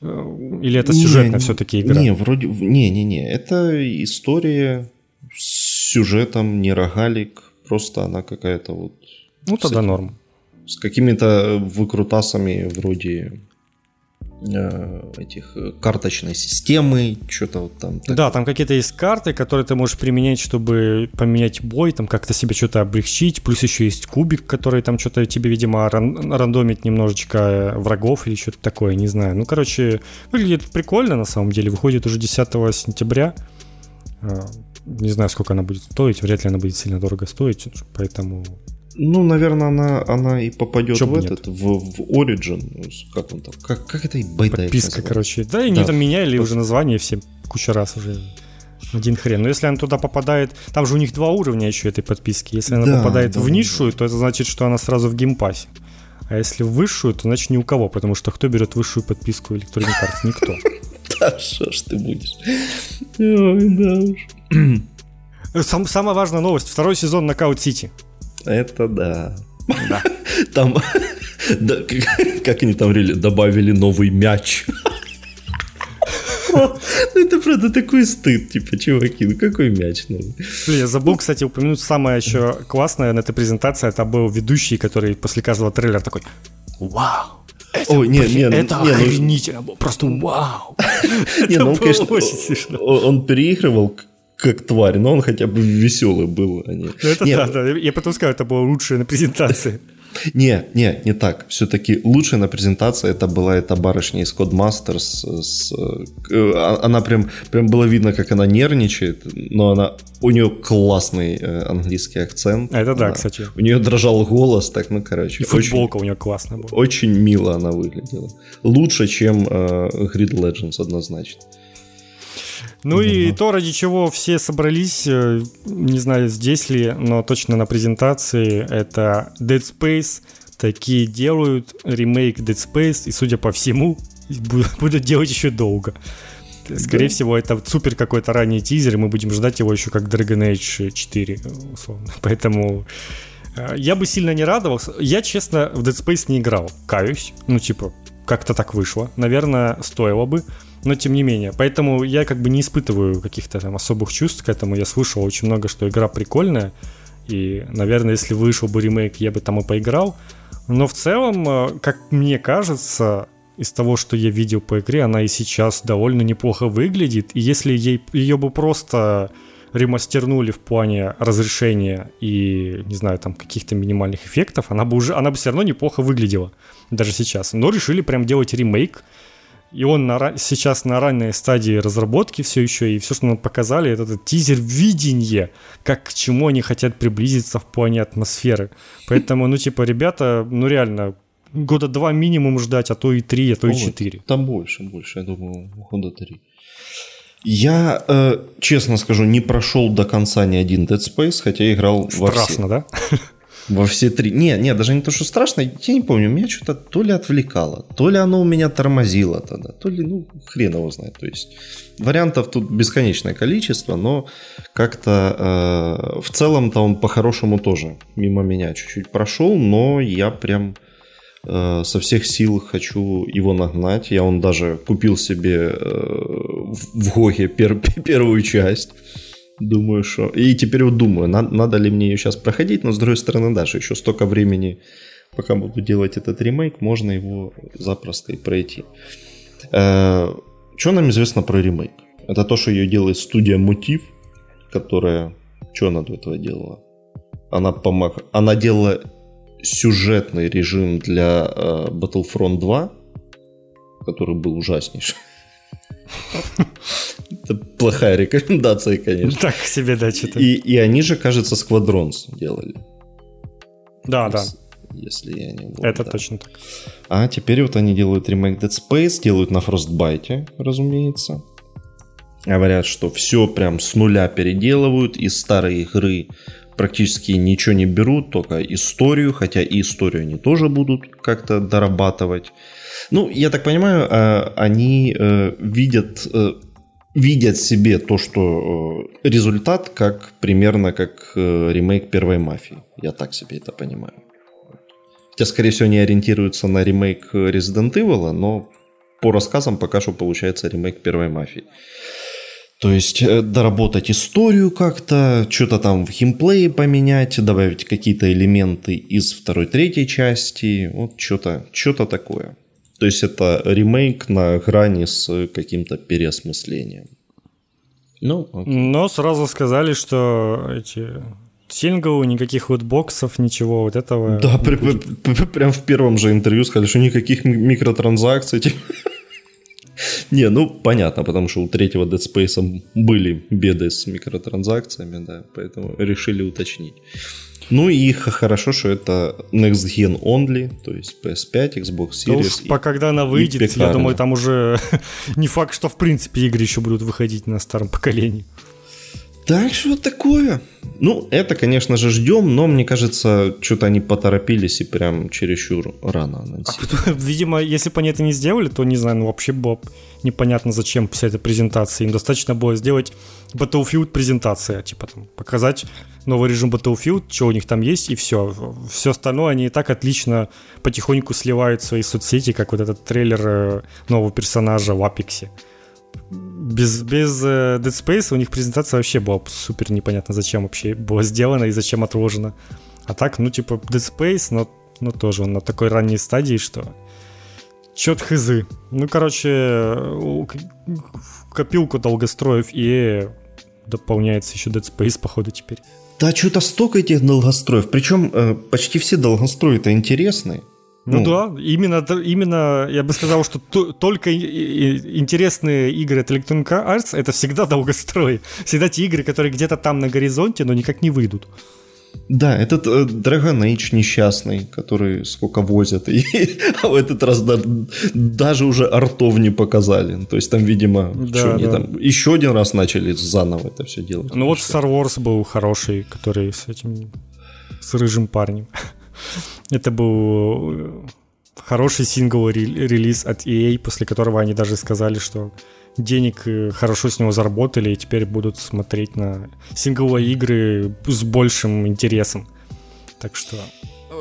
Э, или это сюжетная все-таки игра? Не, вроде... Не-не-не, это история с сюжетом, не рогалик, просто она какая-то вот... Ну, тогда этим, норм. С какими-то выкрутасами вроде этих э, карточной системы, что-то вот там. Так. Да, там какие-то есть карты, которые ты можешь применять, чтобы поменять бой, там как-то себе что-то облегчить, плюс еще есть кубик, который там что-то тебе, видимо, ран- рандомит немножечко э, врагов или что-то такое, не знаю. Ну, короче, выглядит прикольно на самом деле, выходит уже 10 сентября. Не знаю, сколько она будет стоить, вряд ли она будет сильно дорого стоить, поэтому ну, наверное, она, она и попадет Чё в этот, в, в Origin. Ну, как он там? Как, как это и бета? Подписка, короче. Да, и да. они там меняли уже название все куча раз уже. Один хрен. Но если она туда попадает... Там же у них два уровня еще этой подписки. Если она да, попадает да, в низшую, да. то это значит, что она сразу в Game Pass е. А если в высшую, то значит ни у кого, потому что кто берет высшую подписку Electronic Arts? Никто. Да что ж ты будешь? Ой, да уж. Самая важная новость. Второй сезон Knockout City. Это да. Да. Там, да, как, как они там добавили новый мяч. Ну это правда такой стыд, типа, чуваки, ну какой мяч новый. Блин, я забыл, кстати, упомянуть самое еще классное на этой презентации, это был ведущий, который после каждого трейлера такой «Вау!» Это, Ой, не, не, это не, ну охренительно, ну... просто вау. Не, ну, он, конечно, он переигрывал как тварь, но он хотя бы веселый был. А не... Ну, это не, да, да. Я потом скажу, это было лучшее на презентации. Не, не, не так. Все-таки лучшая на презентации это была эта барышня из Codemasters. С, э, а, она прям, прям было видно, как она нервничает, но она у нее классный э, английский акцент. Это да, она, кстати. У нее дрожал голос, так, ну, короче. И футболка очень, у нее классная была. Очень мило она выглядела. Лучше, чем э, Grid Legends, однозначно. Ну угу. и то, ради чего все собрались, э, не знаю, здесь ли, но точно на презентации, это Dead Space. Такие делают ремейк Dead Space, и, судя по всему, будут делать еще долго. Скорее да. всего, это супер какой-то ранний тизер, и мы будем ждать его еще как Dragon Age 4, условно. Поэтому э, я бы сильно не радовался. Я, честно, в Dead Space не играл, каюсь. Ну, типа, как-то так вышло. Наверное, стоило бы но тем не менее. Поэтому я как бы не испытываю каких-то там особых чувств к этому. Я слышал очень много, что игра прикольная. И, наверное, если вышел бы ремейк, я бы там и поиграл. Но в целом, э, как мне кажется, из того, что я видел по игре, она и сейчас довольно неплохо выглядит. И если ей, ее бы просто ремастернули в плане разрешения и, не знаю, там каких-то минимальных эффектов, она бы уже, она бы все равно неплохо выглядела даже сейчас. Но решили прям делать ремейк, и он на, сейчас на ранней стадии разработки все еще, и все, что нам показали, это этот тизер видения, как к чему они хотят приблизиться в плане атмосферы. Поэтому, ну, типа, ребята, ну, реально, года два минимум ждать, а то и три, а то и четыре. Там больше, больше, я думаю, года три. Я, э, честно скажу, не прошел до конца ни один Dead Space, хотя играл Страшно, во все. да? Во все три. Не, не, даже не то, что страшно, я не помню, меня что-то то ли отвлекало, то ли оно у меня тормозило тогда, то ли, ну, хрен его знает. То есть вариантов тут бесконечное количество, но как-то э, в целом-то он по-хорошему тоже мимо меня чуть-чуть прошел, но я прям э, со всех сил хочу его нагнать. Я он даже купил себе э, в Гоге пер, первую часть. Думаю, что... И теперь вот думаю, надо, надо ли мне ее сейчас проходить, но с другой стороны, даже еще столько времени, пока буду делать этот ремейк, можно его запросто и пройти. Э, что нам известно про ремейк? Это то, что ее делает студия Мотив, которая... Что она до этого делала? Она, помог... она делала сюжетный режим для э, Battlefront 2, который был ужаснейший. Это плохая рекомендация, конечно. Так себе, да, что-то. И, и они же, кажется, Squadrons делали. Да, да. Если я не был. Это да. точно так. А теперь вот они делают ремейк Dead Space, делают на Frostbite, разумеется. Говорят, что все прям с нуля переделывают, из старой игры практически ничего не берут, только историю, хотя и историю они тоже будут как-то дорабатывать. Ну, я так понимаю, а, они э, видят, э, видят себе то, что э, результат как примерно как ремейк первой мафии. Я так себе это понимаю. Хотя, скорее всего, они ориентируются на ремейк Resident Evil, но по рассказам пока что получается ремейк первой мафии. То есть доработать историю как-то, что-то там в геймплее поменять, добавить какие-то элементы из второй, третьей части, вот что-то, что-то такое. То есть это ремейк на грани с каким-то переосмыслением. Ну, окей. Но сразу сказали, что эти синглы, никаких лутбоксов, ничего вот этого. Да, при, при, прям в первом же интервью сказали, что никаких микротранзакций. Типа. Не, ну понятно, потому что у третьего Dead Space были беды с микротранзакциями, да, поэтому решили уточнить. Ну и хорошо, что это Next Gen Only, то есть PS5, Xbox Series. Ну, по когда она выйдет, я думаю, там уже не факт, что в принципе игры еще будут выходить на старом поколении. Так что такое. Ну, это, конечно же, ждем, но мне кажется, что-то они поторопились и прям чересчур рано анонсировали. А, видимо, если бы они это не сделали, то, не знаю, ну вообще было непонятно, зачем вся эта презентация. Им достаточно было сделать Battlefield презентация, типа там показать новый режим Battlefield, что у них там есть, и все. Все остальное они и так отлично потихоньку сливают в свои соцсети, как вот этот трейлер э, нового персонажа в Apex без, без uh, Dead Space у них презентация вообще была супер непонятно, зачем вообще была сделана и зачем отложена. А так, ну, типа, Dead Space, но, но тоже он на такой ранней стадии, что чет хызы. Ну, короче, копилку долгостроев и дополняется еще Dead Space, походу, теперь. Да, что-то столько этих долгостроев. Причем э, почти все долгострои-то интересные. Ну, ну да, именно, именно я бы сказал, что только интересные игры от Electronic Arts это всегда долгострой. Всегда те игры, которые где-то там на горизонте, но никак не выйдут. Да, этот э, Dragon Age несчастный, который сколько возят, и, а в этот раз да, даже уже артов не показали. То есть там, видимо, да, что, да. там еще один раз начали заново это все делать. Ну вот Star Wars был хороший, который с этим, с рыжим парнем. Это был э, хороший сингл релиз от EA, после которого они даже сказали, что денег э, хорошо с него заработали и теперь будут смотреть на сингловые игры с большим интересом. Так что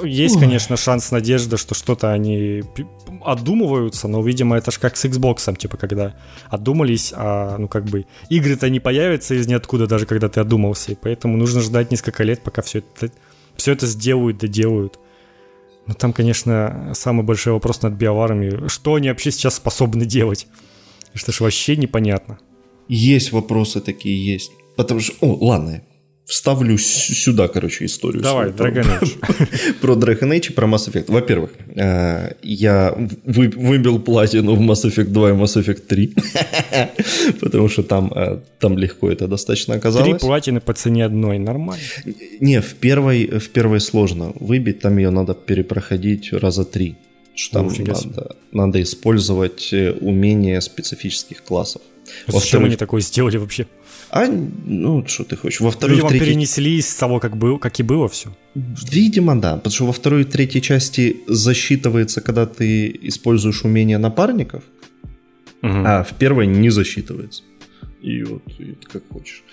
есть, Ой. конечно, шанс, надежда, что что-то они отдумываются, но, видимо, это же как с Xbox, типа, когда отдумались, а, ну, как бы, игры-то не появятся из ниоткуда, даже когда ты отдумался, и поэтому нужно ждать несколько лет, пока все это, все это сделают, доделают. Но там, конечно, самый большой вопрос над биоварами, что они вообще сейчас способны делать? Что ж вообще непонятно. Есть вопросы такие, есть. Потому что, о, ладно, вставлю сюда, короче, историю. Давай, свою, Dragon Age. Про Dragon Age и про Mass Effect. Во-первых, э, я выбил платину в Mass Effect 2 и Mass Effect 3, потому что там, э, там легко это достаточно оказалось. Три платины по цене одной, нормально. Не, в первой, в первой сложно выбить, там ее надо перепроходить раза три. Что там надо, надо использовать э, умения специфических классов. Зачем они такое сделали вообще? А, ну, что ты хочешь? Во второй Видимо, третьей... перенесли с того, как, был, как и было все. Видимо, да. Потому что во второй и третьей части засчитывается, когда ты используешь умения напарников, угу. а в первой не засчитывается. И вот и как хочешь.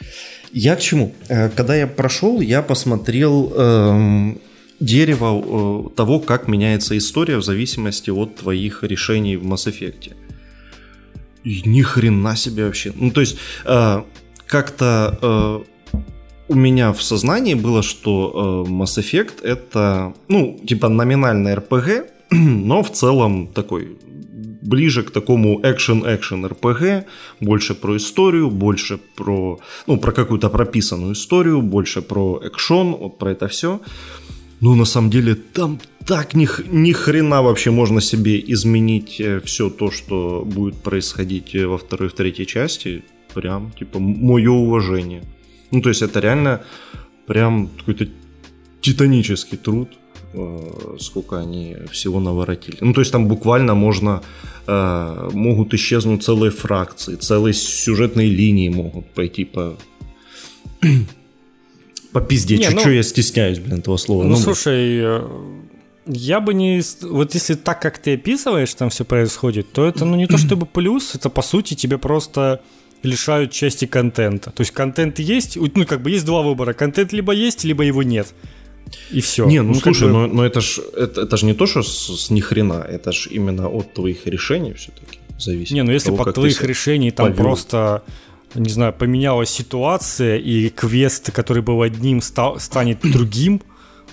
Я к чему? Э, когда я прошел, я посмотрел эм, дерево э, того, как меняется история в зависимости от твоих решений в Mass Effect. И ни хрена себе вообще. Ну, то есть, э, как-то э, у меня в сознании было, что э, Mass Effect это, ну, типа номинальный RPG, но в целом такой ближе к такому экшен-экшен RPG, больше про историю, больше про, ну, про какую-то прописанную историю, больше про экшон, вот про это все. Ну, на самом деле, там так ни, ни хрена вообще можно себе изменить э, все то, что будет происходить э, во второй, в третьей части прям, типа, мое уважение. Ну, то есть это реально прям какой-то титанический труд, э, сколько они всего наворотили. Ну, то есть там буквально можно, э, могут исчезнуть целые фракции, целые сюжетные линии могут пойти по... по пизде. Не, ну, я стесняюсь, блин, этого слова. Ну, ну слушай, э, я бы не... Вот если так, как ты описываешь, там все происходит, то это, ну, не то чтобы плюс, это, по сути, тебе просто лишают части контента. То есть контент есть, ну как бы есть два выбора. Контент либо есть, либо его нет. И все. Не, ну, ну слушай, бы... но, но это ж это, это ж не то, что с, с ни хрена, это ж именно от твоих решений все-таки зависит. Не, ну если под твоих решений там повел. просто не знаю, поменялась ситуация, и квест, который был одним, стал, станет другим,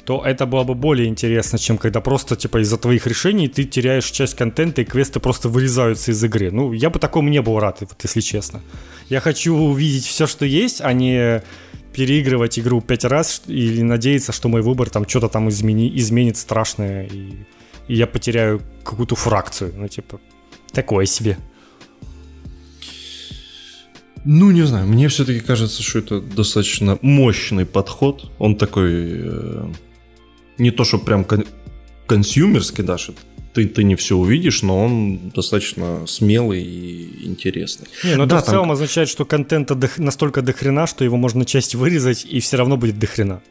то это было бы более интересно, чем когда просто, типа, из-за твоих решений ты теряешь часть контента, и квесты просто вырезаются из игры. Ну, я бы такому не был рад, вот, если честно. Я хочу увидеть все, что есть, а не переигрывать игру пять раз и надеяться, что мой выбор там что-то там измени, изменит страшное, и, и я потеряю какую-то фракцию. Ну, типа, такое себе. Ну, не знаю, мне все-таки кажется, что это достаточно мощный подход. Он такой... Э, не то, что прям кон- консюмерский даже, ты, ты не все увидишь, но он достаточно смелый и интересный. Не, ну да, это в там... целом означает, что контента до, настолько дохрена, что его можно часть вырезать, и все равно будет дохрена.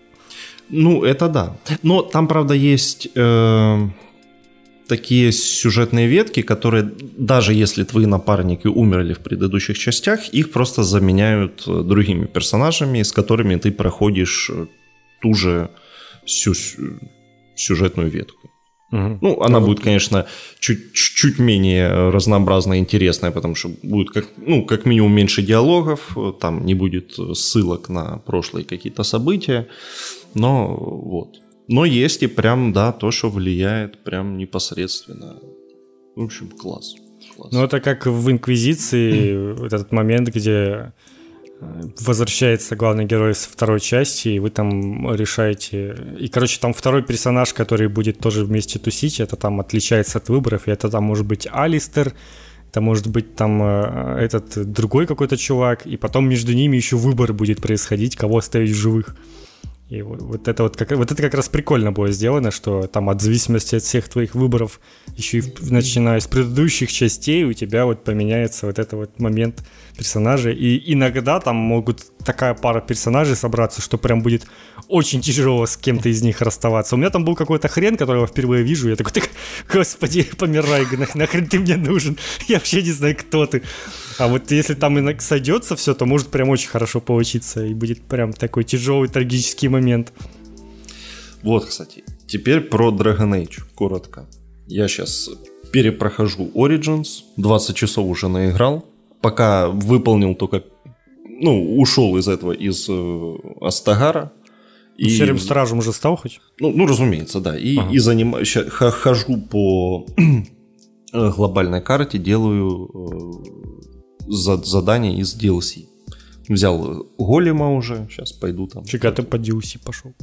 Ну, это да. Но там, правда, есть э, такие сюжетные ветки, которые, даже если твои напарники умерли в предыдущих частях, их просто заменяют э, другими персонажами, с которыми ты проходишь э, ту же всю сюжетную ветку. Угу. Ну, она да, будет, вот. конечно, чуть-чуть менее разнообразная и интересная, потому что будет как, ну, как минимум меньше диалогов, там не будет ссылок на прошлые какие-то события, но вот. Но есть и прям, да, то, что влияет прям непосредственно. В общем, класс. класс. Ну, это как в Инквизиции, этот момент, где возвращается главный герой со второй части, и вы там решаете... И, короче, там второй персонаж, который будет тоже вместе тусить, это там отличается от выборов, и это там может быть Алистер, это может быть там э, этот другой какой-то чувак, и потом между ними еще выбор будет происходить, кого оставить в живых. И вот, это вот как, вот это как раз прикольно было сделано, что там от зависимости от всех твоих выборов, еще и начиная с предыдущих частей, у тебя вот поменяется вот этот вот момент персонажей. И иногда там могут такая пара персонажей собраться, что прям будет очень тяжело с кем-то из них расставаться. У меня там был какой-то хрен, которого впервые вижу, я такой, так, господи, помирай, нахрен ты мне нужен, я вообще не знаю, кто ты. А вот если там сойдется все, то может прям очень хорошо получиться, и будет прям такой тяжелый трагический момент. Вот, кстати, теперь про Dragon Age, коротко. Я сейчас перепрохожу Origins, 20 часов уже наиграл, пока выполнил только, ну, ушел из этого, из э, Астагара. И серым стражем уже стал хоть? Ну, ну разумеется, да. И, ага. и занимаюсь, хожу по глобальной карте, делаю э, задания из DLC. Взял Голема уже, сейчас пойду там. Чека, ты по DLC пошел.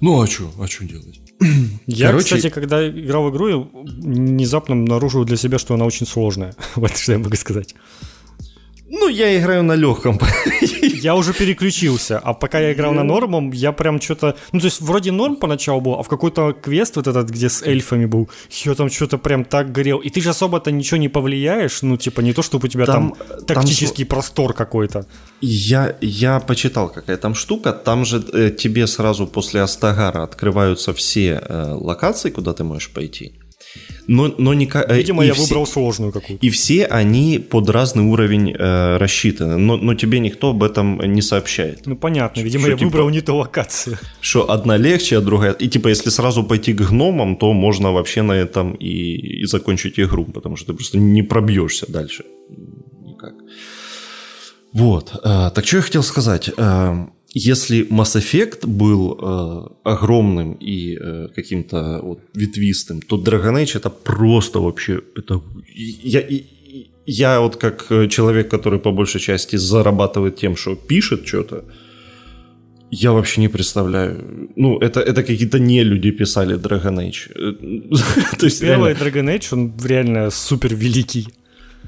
Ну а что, а что делать? Я, Короче... кстати, когда играл в игру, внезапно обнаружил для себя, что она очень сложная. Вот что я могу сказать. Ну, я играю на легком. Я уже переключился, а пока я играл на нормом, я прям что-то... Ну, то есть, вроде норм поначалу был, а в какой-то квест вот этот, где с эльфами был, я там что-то прям так горел. И ты же особо-то ничего не повлияешь, ну, типа, не то, чтобы у тебя там, там тактический там... простор какой-то. Я, я почитал, какая там штука. Там же э, тебе сразу после Астагара открываются все э, локации, куда ты можешь пойти но, но не... Э, Видимо, я все, выбрал сложную какую-то. И все они под разный уровень э, рассчитаны, но, но тебе никто об этом не сообщает. Ну, понятно, видимо, что, я типа, выбрал не ту локацию. Что одна легче, а другая... И типа, если сразу пойти к гномам, то можно вообще на этом и, и закончить игру, потому что ты просто не пробьешься дальше. Никак. Вот. Э, так что я хотел сказать. Э, если Mass Effect был э, огромным и э, каким-то вот, ветвистым, то Dragon Age это просто вообще... Это, я, я вот как человек, который по большей части зарабатывает тем, что пишет что-то, я вообще не представляю. Ну, это, это какие-то не люди писали Dragon Age. то есть, Первый реально... Dragon Age, он реально супер великий.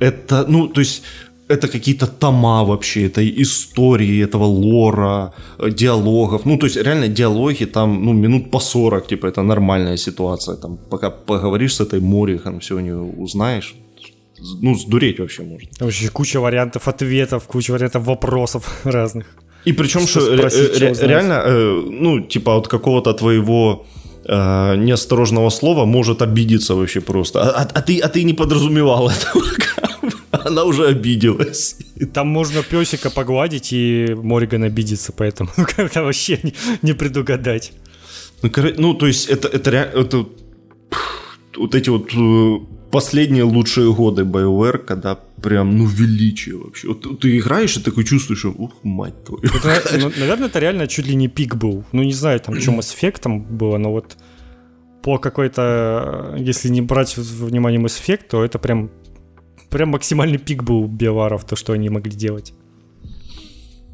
Это, ну, то есть это какие-то тома вообще, это истории этого лора, э, диалогов. Ну, то есть, реально диалоги там, ну, минут по 40, типа, это нормальная ситуация. Там, пока поговоришь с этой Морихан, все у нее узнаешь, ну, сдуреть вообще можно. Вообще куча вариантов ответов, куча вариантов вопросов разных. И причем, что, что спросить, ре- реально, э, ну, типа, от какого-то твоего э, неосторожного слова может обидеться вообще просто. А, а, а, ты, а ты не подразумевал этого. Она уже обиделась. Там можно песика погладить, и Мориган обидится, поэтому как-то вообще не, не предугадать. Ну, ну, то есть это, это, это вот эти вот э, последние лучшие годы BioWare, когда прям, ну, величие вообще. Вот ты играешь и такой чувствуешь, что, ух, мать твою. Это, ну, наверное, это реально чуть ли не пик был. Ну, не знаю, там, что Mass Effect там было, но вот по какой-то, если не брать внимание Mass Effect, то это прям прям максимальный пик был биоваров, то, что они могли делать.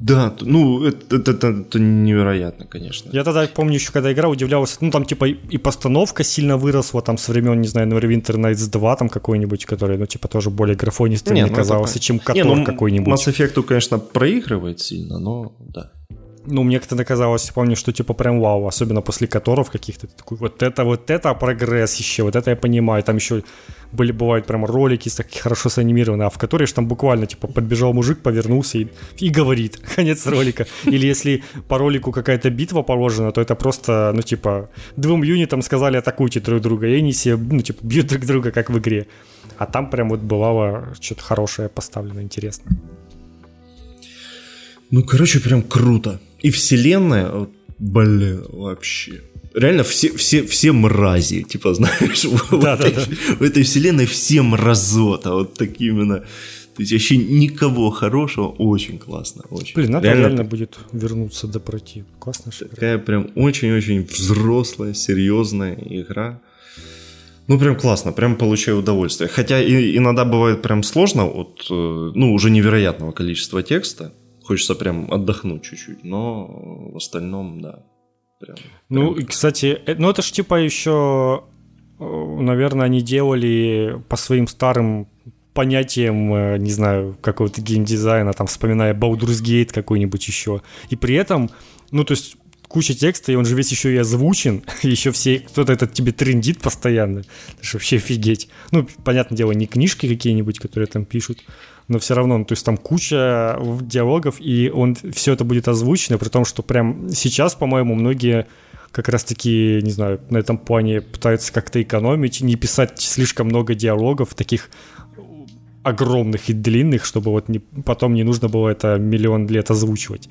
Да, ну, это, это, это, это невероятно, конечно. Я тогда помню еще, когда играл, удивлялся, ну, там, типа, и постановка сильно выросла, там, со времен, не знаю, Neverwinter Nights 2, там, какой-нибудь, который, ну, типа, тоже более графонистым не, мне ну, казался, чем Котор не, ну, какой-нибудь. Mass Effect, конечно, проигрывает сильно, но, да ну, мне как-то казалось, помню, что типа прям вау, особенно после которых каких-то такой, вот это, вот это прогресс еще, вот это я понимаю, там еще были, бывают прям ролики такие хорошо санимированные, а в которых там буквально, типа, подбежал мужик, повернулся и, и говорит, конец ролика. Или если по ролику какая-то битва положена, то это просто, ну, типа, двум юнитам сказали атакуйте друг друга, и они все, ну, типа, бьют друг друга, как в игре. А там прям вот бывало что-то хорошее поставлено, интересно. Ну, короче, прям круто. И вселенная, блин, вообще. Реально все, все, все мрази, типа, знаешь, да, в, да, этой, да. в этой вселенной все мразота, вот такие именно. То есть вообще никого хорошего, очень классно, очень. Блин, надо реально, реально будет вернуться до пройти. Классно. Такая прям очень-очень взрослая, серьезная игра. Ну, прям классно, прям получаю удовольствие. Хотя и, иногда бывает прям сложно от, э, ну, уже невероятного количества текста. Хочется прям отдохнуть чуть-чуть, но в остальном, да. Прям, ну, прям... кстати, э, ну это ж типа еще, э, наверное, они делали по своим старым понятиям, э, не знаю, какого-то геймдизайна, там, вспоминая Baldur's Gate какой-нибудь еще. И при этом, ну, то есть куча текста, и он же весь еще и озвучен, еще все, кто-то этот тебе трендит постоянно. Это же вообще офигеть. Ну, понятное дело, не книжки какие-нибудь, которые там пишут, но все равно, ну, то есть там куча диалогов, и он все это будет озвучено, при том, что прям сейчас, по-моему, многие как раз-таки, не знаю, на этом плане пытаются как-то экономить, не писать слишком много диалогов, таких огромных и длинных, чтобы вот не, потом не нужно было это миллион лет озвучивать.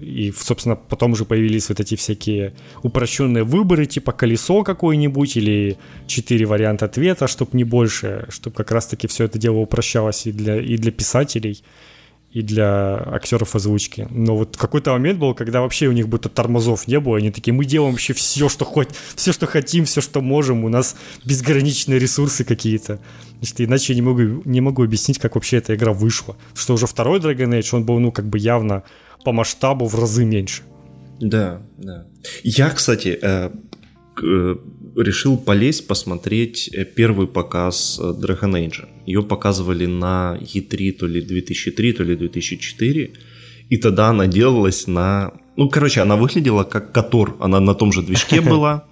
И, собственно, потом уже появились вот эти всякие упрощенные выборы, типа колесо какое-нибудь или четыре варианта ответа, чтобы не больше, чтобы как раз-таки все это дело упрощалось и для, и для писателей, и для актеров озвучки. Но вот какой-то момент был, когда вообще у них будто тормозов не было, они такие, мы делаем вообще все, что хоть, все, что хотим, все, что можем, у нас безграничные ресурсы какие-то. Значит, иначе я не могу, не могу объяснить, как вообще эта игра вышла. Что уже второй Dragon Age, он был, ну, как бы явно по масштабу в разы меньше. Да, да. Я, кстати, э, э, решил полезть посмотреть э, первый показ Dragon Age. Ее показывали на E3 то ли 2003, то ли 2004. И тогда она делалась на... Ну, короче, она выглядела как Котор. Она на том же движке была.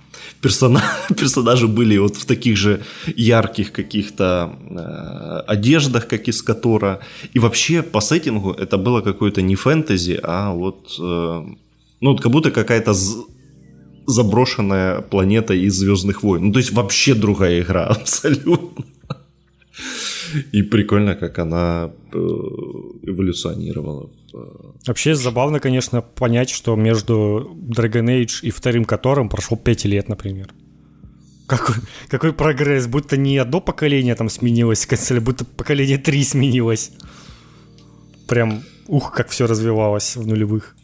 Персона... Персонажи были вот в таких же ярких каких-то э, одеждах, как из Котора. И вообще по сеттингу это было какое-то не фэнтези, а вот... Э, ну, вот как будто какая-то заброшенная планета из Звездных войн. Ну, то есть вообще другая игра, абсолютно. И прикольно, как она э, эволюционировала. Э, вообще забавно, конечно, понять, что между Dragon Age и вторым которым прошло 5 лет, например. Какой, какой прогресс, будто не одно поколение там сменилось, консоли, будто поколение 3 сменилось. Прям, ух, как все развивалось в нулевых.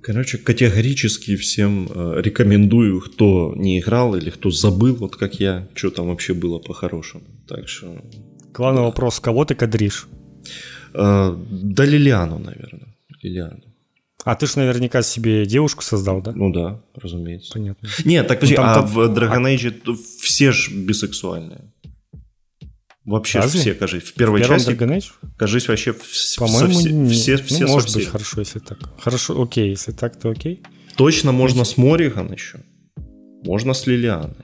Короче, категорически всем э, рекомендую, кто не играл или кто забыл, вот как я, что там вообще было по-хорошему. Так что... Главный вопрос, кого ты кадришь? Э, да Лилиану, наверное. Лилиану. А ты ж наверняка себе девушку создал, да? Ну да, разумеется. Понятно. Нет, так подожди, ну, а там... в Dragon Age все же бисексуальные. Вообще Разве? все, кажись. В первой в части, Dragon Age? кажись, вообще По-моему, все, не... все, ну, все может быть, хорошо, если так. Хорошо, окей, если так, то окей. Точно можно с Мориган еще. Можно с Лилианой.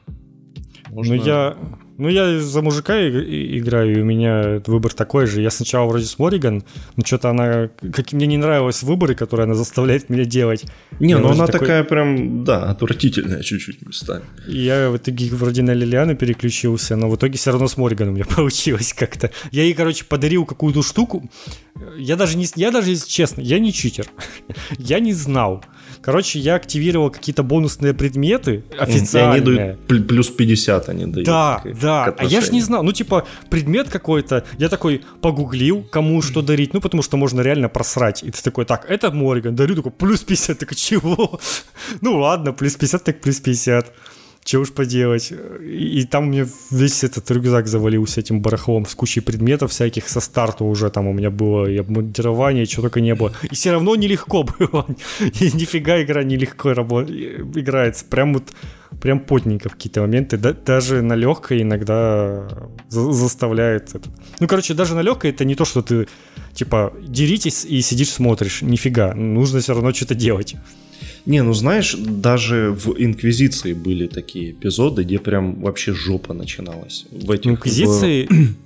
Можно... Ну, я... Ну, я за мужика играю, и у меня выбор такой же. Я сначала вроде с Мориган, но что-то она... Как мне не нравились выборы, которые она заставляет меня делать. Не, ну она такой... такая прям, да, отвратительная чуть-чуть местами. Я в итоге вроде на Лилиану переключился, но в итоге все равно с Мориган у меня получилось как-то. Я ей, короче, подарил какую-то штуку. Я даже, не, я даже, если честно, я не читер. я не знал. Короче, я активировал какие-то бонусные предметы официальные. И они дают плюс 50, они дают. Да, да. А я же не знал. Ну, типа, предмет какой-то. Я такой погуглил, кому что дарить. Ну, потому что можно реально просрать. И ты такой, так, это Морган. Дарю такой, плюс 50. Так чего? Ну, ладно, плюс 50, так плюс 50 что уж поделать. И, и там у меня весь этот рюкзак завалился этим барахлом с кучей предметов всяких со старта уже там у меня было и обмундирование, чего только не было. И все равно нелегко было. И нифига игра нелегко работ... играется. Прям вот прям потненько в какие-то моменты. Да, даже на легкой иногда за- заставляет это. Ну, короче, даже на легкой это не то, что ты типа деритесь и сидишь смотришь. Нифига. Нужно все равно что-то делать. Не, ну знаешь, даже в Инквизиции были такие эпизоды, где прям вообще жопа начиналась. В этих, Инквизиции в...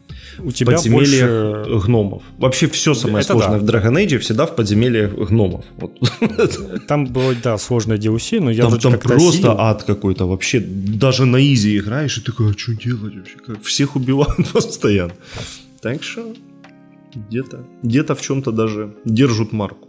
у тебя подземельях больше... гномов. Вообще все самое Это сложное да. в Dragon Age всегда в подземельях гномов. Вот. Там было, да, сложное DLC, но я там, там просто сидел... ад какой-то. Вообще даже на изи играешь и такой, а что делать вообще? Как? Всех убивают постоянно. Так что где-то где-то в чем-то даже держат марку.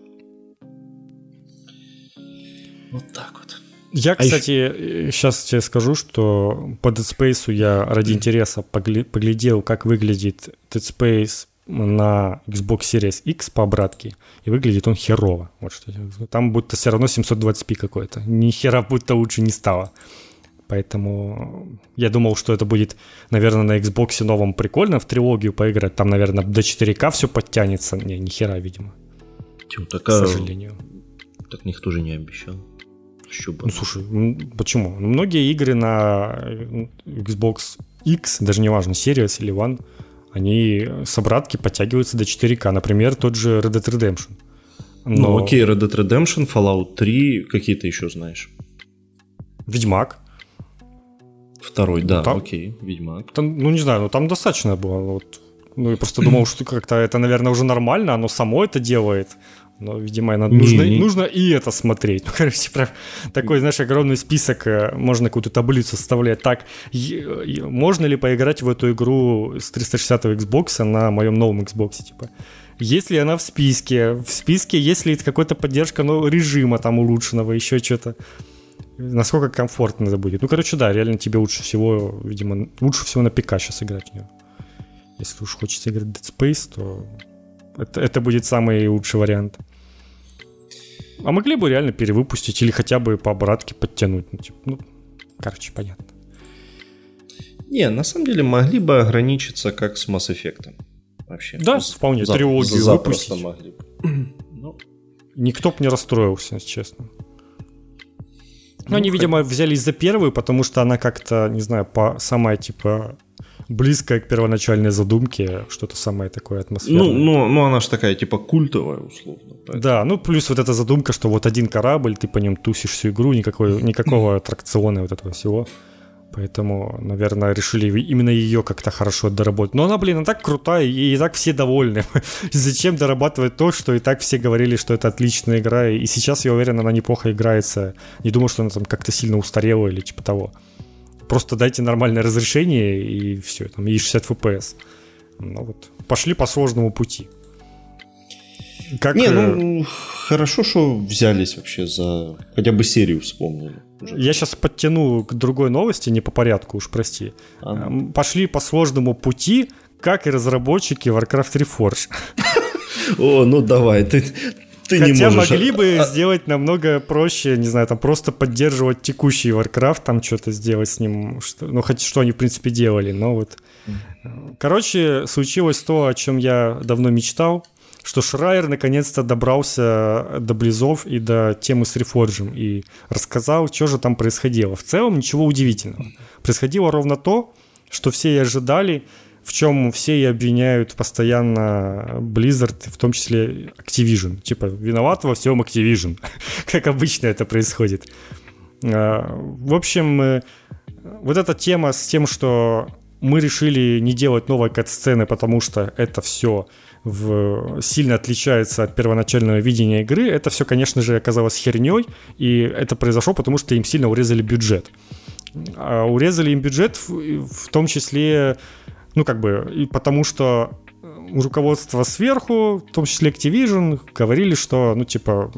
Вот так вот. Я, а кстати, еще... сейчас тебе скажу, что по Dead Space я ради интереса поглядел, как выглядит Dead Space на Xbox Series X по обратке, и выглядит он херово. Вот что. Там будто все равно 720p какой-то. Ни хера будто лучше не стало. Поэтому я думал, что это будет, наверное, на Xbox новом прикольно в трилогию поиграть. Там, наверное, до 4К все подтянется. Не, ни хера, видимо. Тем, так, К сожалению. Так никто же не обещал. Бы. Ну, слушай, почему? Ну, многие игры на э, Xbox X, даже не важно, Series или One, они с обратки подтягиваются до 4К. Например, тот же Red Dead Redemption. Ну, Но... Ну, окей, Red Dead Redemption, Fallout 3, какие ты еще знаешь? Ведьмак. Второй, да, там, окей, Ведьмак. Там, ну, не знаю, ну там достаточно было. Вот. Ну, я просто думал, что как-то это, наверное, уже нормально, оно само это делает Но, видимо, надо, не, нужно, не. нужно и это смотреть. Ну, короче, прям такой, знаешь, огромный список, э, можно какую-то таблицу составлять. Так, можно ли поиграть в эту игру с 360 Xbox на моем новом Xbox, типа? Есть ли она в списке? В списке есть ли какая-то поддержка ну, режима там улучшенного, еще что-то? Насколько комфортно это будет? Ну, короче, да, реально тебе лучше всего, видимо, лучше всего на ПК сейчас играть в нее. Если уж хочется играть Dead Space, то это, это будет самый лучший вариант. А могли бы реально перевыпустить или хотя бы по обратке подтянуть. Ну, типа, ну короче, понятно. Не, на самом деле могли бы ограничиться как с Mass Effect. Вообще. Да, ну, вполне. За, трилогию выпустить. могли бы. Ну, никто бы не расстроился, если честно. Ну, они, видимо, взялись за первую, потому что она как-то, не знаю, по самая, типа, близкая к первоначальной задумке, что-то самое такое атмосферное. Ну, ну, ну она же такая, типа, культовая, условно. Поэтому. Да, ну, плюс вот эта задумка, что вот один корабль, ты по нем тусишь всю игру, никакой, никакого аттракциона вот этого всего. Поэтому, наверное, решили именно ее как-то хорошо доработать. Но она, блин, она так крутая, и, и так все довольны. Зачем дорабатывать то, что и так все говорили, что это отличная игра, и сейчас, я уверен, она неплохо играется. Не думаю, что она там как-то сильно устарела или типа того. Просто дайте нормальное разрешение, и все, там, и 60 FPS. Ну вот, пошли по сложному пути. Как... Не, ну, хорошо, что взялись вообще за... Хотя бы серию вспомнили. Я сейчас подтяну к другой новости, не по порядку, уж прости. А. Пошли по сложному пути, как и разработчики Warcraft Reforged. О, ну давай, ты, ты Хотя не можешь. могли бы а... сделать намного проще, не знаю, там просто поддерживать текущий Warcraft, там что-то сделать с ним, что, ну, хоть что они, в принципе, делали, но вот... Короче, случилось то, о чем я давно мечтал, что Шрайер наконец-то добрался до Близов и до темы с Рефорджем и рассказал, что же там происходило. В целом ничего удивительного. Происходило ровно то, что все и ожидали, в чем все и обвиняют постоянно Blizzard, в том числе Activision. Типа, виноват во всем Activision, как обычно это происходит. А, в общем, э, вот эта тема с тем, что мы решили не делать новой кат-сцены, потому что это все в, сильно отличается от первоначального видения игры, это все, конечно же, оказалось херней, и это произошло, потому что им сильно урезали бюджет. А урезали им бюджет в, в том числе, ну как бы, и потому что руководство сверху, в том числе Activision, говорили, что, ну, типа,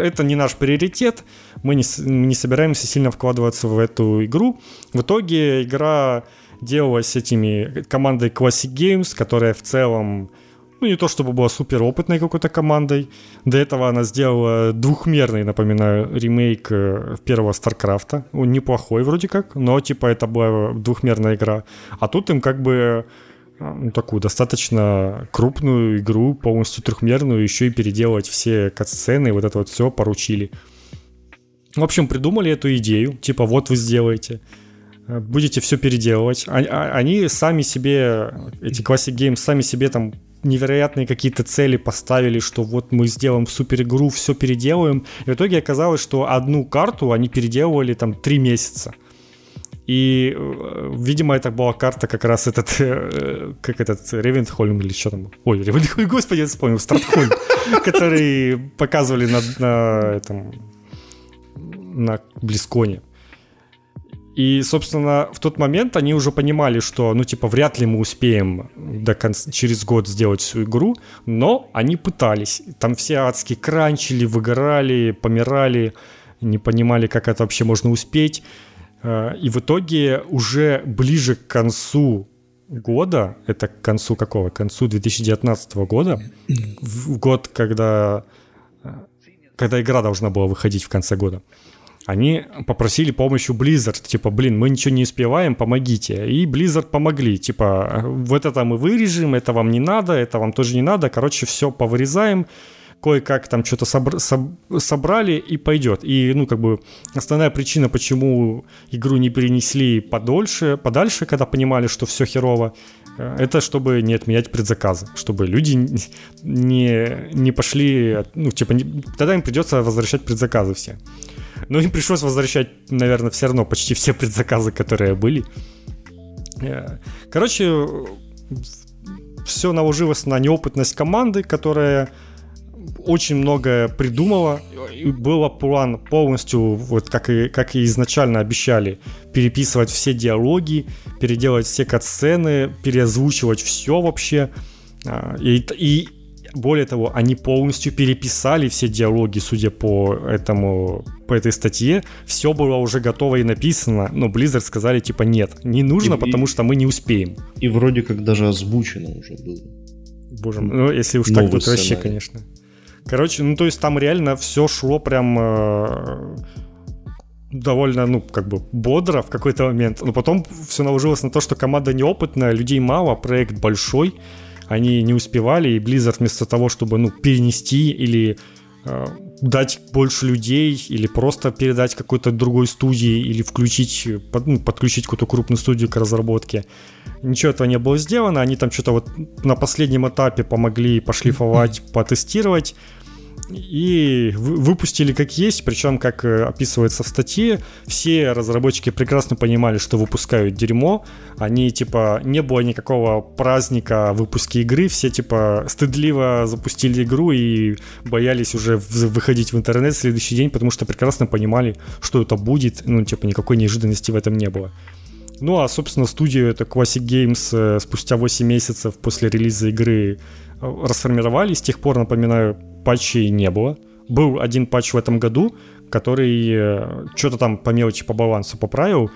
это не наш приоритет, мы не, не собираемся сильно вкладываться в эту игру. В итоге игра делалась этими командой Classic Games, которая в целом ну, не то чтобы была супер опытной какой-то командой. До этого она сделала двухмерный, напоминаю, ремейк э, первого Старкрафта. Он неплохой вроде как, но типа это была двухмерная игра. А тут им как бы э, ну, такую достаточно крупную игру, полностью трехмерную, еще и переделать все катсцены, вот это вот все поручили. В общем, придумали эту идею, типа вот вы сделаете, э, будете все переделывать. А, они сами себе, эти Classic Games, сами себе там невероятные какие-то цели поставили, что вот мы сделаем супер игру, все переделаем. И в итоге оказалось, что одну карту они переделывали там три месяца. И, э, видимо, это была карта как раз этот, э, как этот, Ревентхольм или что там. Ой, Ревентхольм, господи, я вспомнил, Стратхольм, который показывали на этом, на Близконе. И, собственно, в тот момент они уже понимали, что, ну, типа, вряд ли мы успеем до конца, через год сделать всю игру, но они пытались. Там все адски кранчили, выгорали, помирали, не понимали, как это вообще можно успеть. Э, и в итоге уже ближе к концу года, это к концу какого? К концу 2019 года, в год, когда, э, когда игра должна была выходить в конце года, они попросили помощи у Blizzard, типа, блин, мы ничего не успеваем, помогите. И Blizzard помогли, типа, вот это мы вырежем, это вам не надо, это вам тоже не надо, короче, все повырезаем, кое-как там что-то собр- соб- собрали и пойдет. И, ну, как бы, основная причина, почему игру не перенесли подольше, подальше, когда понимали, что все херово, э, это чтобы не отменять предзаказы, чтобы люди не, не пошли, ну, типа, не, тогда им придется возвращать предзаказы все. Но им пришлось возвращать, наверное, все равно почти все предзаказы, которые были. Э, короче, все наложилось на неопытность команды, которая очень многое придумала. И был план полностью, вот как и, как и изначально обещали, переписывать все диалоги, переделать все катсцены, переозвучивать все вообще. А, и, и более того, они полностью переписали все диалоги, судя по этому, по этой статье. Все было уже готово и написано, но Blizzard сказали, типа, нет, не нужно, и, потому что мы не успеем. И вроде как даже озвучено уже было. Боже мой, ну если уж Новый так, то вообще, конечно. Короче, ну то есть там реально все шло прям э, довольно, ну, как бы бодро в какой-то момент. Но потом все наложилось на то, что команда неопытная, людей мало, проект большой, они не успевали, и Blizzard вместо того, чтобы, ну, перенести или э, дать больше людей, или просто передать какой-то другой студии, или включить, под, ну, подключить какую-то крупную студию к разработке, ничего этого не было сделано, они там что-то вот на последнем этапе помогли пошлифовать, потестировать, и выпустили как есть, причем, как э, описывается в статье, все разработчики прекрасно понимали, что выпускают дерьмо, они, типа, не было никакого праздника выпуска игры, все, типа, стыдливо запустили игру и боялись уже выходить в интернет в следующий день, потому что прекрасно понимали, что это будет, ну, типа, никакой неожиданности в этом не было. Ну, а, собственно, студию это Classic Games э, спустя 8 месяцев после релиза игры расформировали. С тех пор, напоминаю, патчей не было. Был один патч в этом году, который э, что-то там по мелочи, по балансу поправил.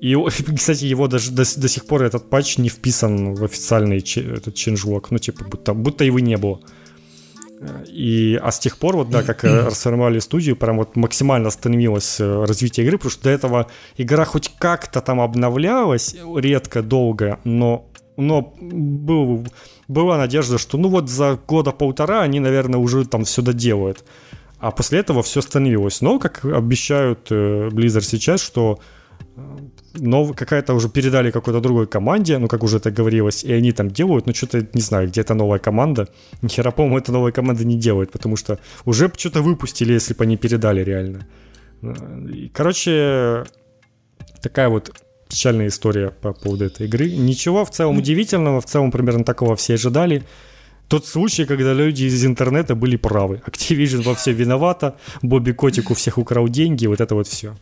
И, кстати, его даже до, до сих пор этот патч не вписан в официальный этот changelog. Ну, типа, будто, будто его не было. И, а с тех пор, вот, да, как э, расформировали студию, прям вот максимально остановилось э, развитие игры, потому что до этого игра хоть как-то там обновлялась, редко, долго, но, но был, была надежда, что ну вот за года полтора они, наверное, уже там все доделают. А после этого все остановилось. Но, как обещают э, Blizzard сейчас, что но какая-то уже передали какой-то другой команде, ну, как уже это говорилось, и они там делают, ну, что-то, не знаю, где-то новая команда. Нихера, по-моему, эта новая команда не делает, потому что уже что-то выпустили, если бы они передали реально. И, короче, такая вот печальная история по поводу этой игры. Ничего в целом удивительного, в целом примерно такого все ожидали. Тот случай, когда люди из интернета были правы. Activision во все виновата, Бобби Котик у всех украл деньги, вот это вот все.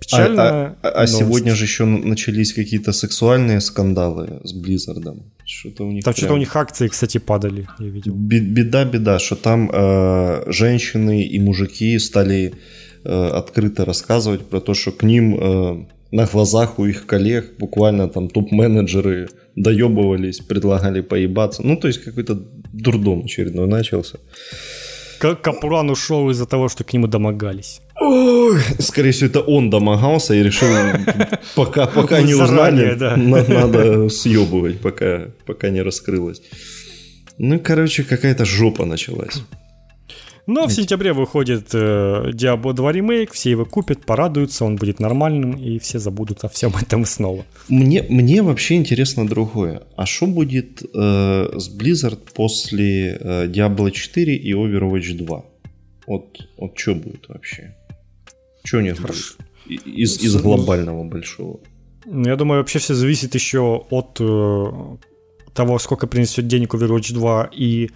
Печально. А, а, а сегодня же еще начались какие-то сексуальные скандалы с Blizzard. Что-то у них там прям... что-то у них акции, кстати, падали, я видел. Беда, беда, что там э, женщины и мужики стали э, открыто рассказывать про то, что к ним э, на глазах у их коллег буквально там топ-менеджеры доебывались, предлагали поебаться. Ну, то есть какой-то дурдом очередной начался. Как Капуран ушел из-за того, что к нему домогались. Ой, скорее всего, это он домогался и решил, пока, пока не узнали, надо съебывать, пока, пока не раскрылось. Ну, короче, какая-то жопа началась. Но в сентябре выходит э, Diablo 2 ремейк, все его купят, порадуются, он будет нормальным, и все забудут о всем этом снова. Мне, мне вообще интересно другое. А что будет э, с Blizzard после э, Diablo 4 и Overwatch 2? Вот, вот что будет вообще? Что у них будет из, из глобального большого? Ну, я думаю, вообще все зависит еще от э, того, сколько принесет денег Overwatch 2 и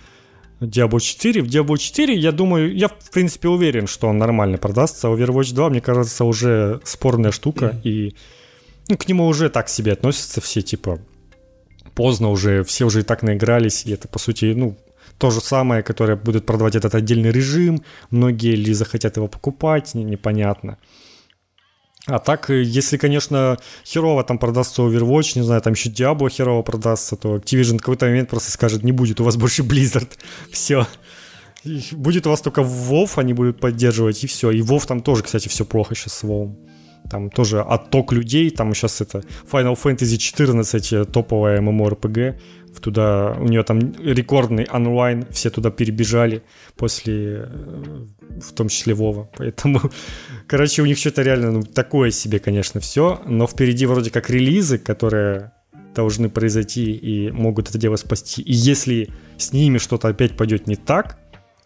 Diablo 4. В Diablo 4, я думаю, я в принципе уверен, что он нормально продастся. Overwatch 2, мне кажется, уже спорная штука, и ну, к нему уже так себе относятся все, типа, поздно уже, все уже и так наигрались, и это, по сути, ну, то же самое, которое будет продавать этот отдельный режим, многие ли захотят его покупать, непонятно. А так, э, если, конечно, херово там продастся Overwatch, не знаю, там еще Diablo херово продастся, то Activision в какой-то момент просто скажет, не будет у вас больше Blizzard. Все. Будет у вас только WoW, они будут поддерживать, и все. И WoW там тоже, кстати, все плохо сейчас с WoW. Там тоже отток людей, там сейчас это Final Fantasy 14, э, топовая MMORPG, туда, у нее там рекордный онлайн, все туда перебежали после, э, в том числе Вова, поэтому, короче, у них что-то реально ну, такое себе, конечно, все, но впереди вроде как релизы, которые должны произойти и могут это дело спасти, и если с ними что-то опять пойдет не так,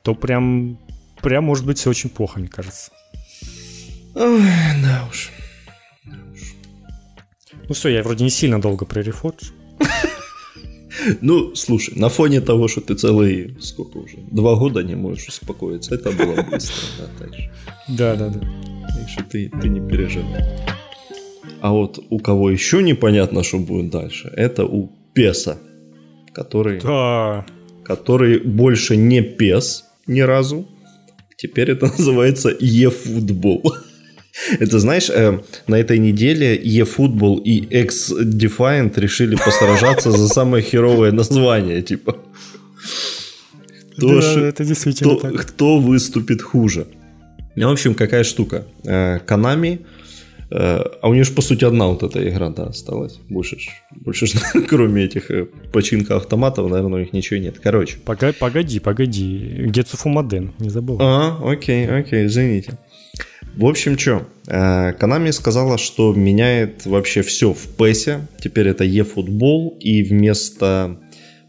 то прям, прям может быть все очень плохо, мне кажется. Ой, да уж. Ну все, я вроде не сильно долго про Reforge. Ну, слушай, на фоне того, что ты целые, сколько уже, два года не можешь успокоиться, это было быстро, да, так же. Да, да, да. Так что ты, ты не переживай. А вот у кого еще непонятно, что будет дальше, это у Песа, который, Да. который больше не Пес ни разу. Теперь это называется eFootball. Это, знаешь, э, на этой неделе eFootball и X-Defiant решили посражаться за самое херовое название, типа. Кто, Да, ж- это действительно кто, так. кто выступит хуже? Ну, в общем, какая штука. Э, Konami, э, а у нее же, по сути, одна вот эта игра, да, осталась. Больше, ж- больше ж, кроме этих э, починка автоматов, наверное, у них ничего нет. Короче. Погоди, погоди. Гетсу Фумаден, не забыл. А, окей, окей, извините. В общем, что, Konami сказала, что меняет вообще все в PES. Теперь это eFootball, и вместо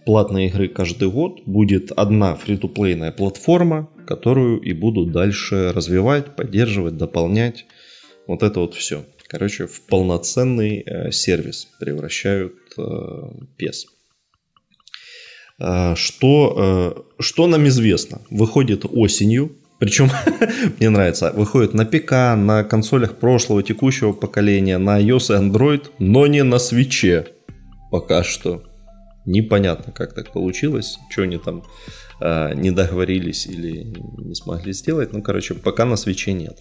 платной игры каждый год будет одна фри-то-плейная платформа, которую и будут дальше развивать, поддерживать, дополнять. Вот это вот все. Короче, в полноценный э, сервис превращают э, PES. Э, Что, э, что нам известно? Выходит осенью, причем мне нравится, выходит на ПК, на консолях прошлого, текущего поколения, на iOS и Android, но не на свече пока что. Непонятно, как так получилось, что они там э, не договорились или не смогли сделать. Ну, короче, пока на свече нет.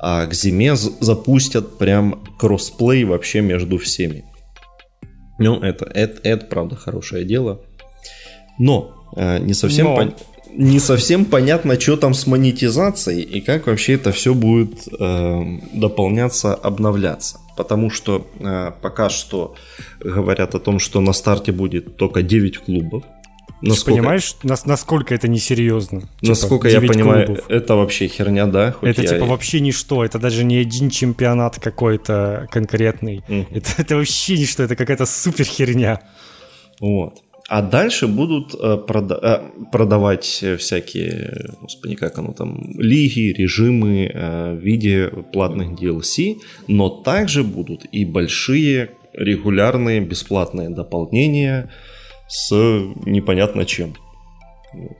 А к зиме запустят прям кроссплей вообще между всеми. Ну, это, это, это правда хорошее дело. Но э, не совсем Но. пон- не совсем понятно, что там с монетизацией и как вообще это все будет э, дополняться, обновляться. Потому что э, пока что говорят о том, что на старте будет только 9 клубов. Ты Насколько, понимаешь, нас- насколько это несерьезно? Типа, насколько я 9 понимаю, клубов. это вообще херня, да? хоть Это я типа вообще ничто, это даже не один чемпионат какой-то конкретный. Мгм. Это, это вообще ничто, это какая-то супер херня. Вот. А дальше будут э, э, продавать всякие, господи, как оно там, лиги, режимы э, в виде платных DLC, но также будут и большие регулярные бесплатные дополнения с непонятно чем. Вот.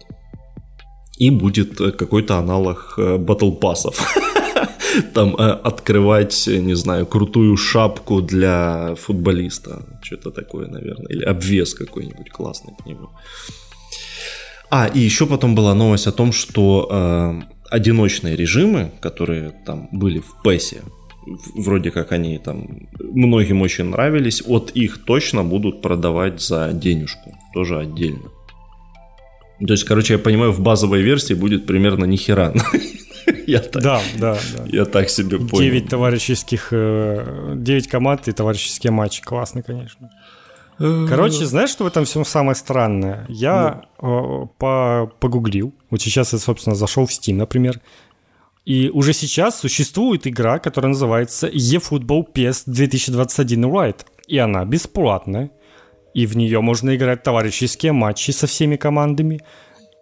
И будет какой-то аналог Battle пассов. Там э, открывать, не знаю, крутую шапку для футболиста. Что-то такое, наверное. Или обвес какой-нибудь классный к нему. А, и еще потом была новость о том, что э, одиночные режимы, которые там были в в- вроде как они там многим очень нравились, от их точно будут продавать за денежку, тоже отдельно. То есть, короче, я понимаю, в базовой версии будет примерно ни хера. Я так, Да, да, да. я так себе понял. 9 товарищеских, 9 команд и товарищеские матчи. Классно, конечно. Короче, знаешь, что в этом всем самое странное? Я э, по- погуглил. Вот сейчас я, собственно, зашел в Steam, например. И уже сейчас существует игра, которая называется eFootball PES 2021 Right. И она бесплатная. И в нее можно играть товарищеские матчи со всеми командами.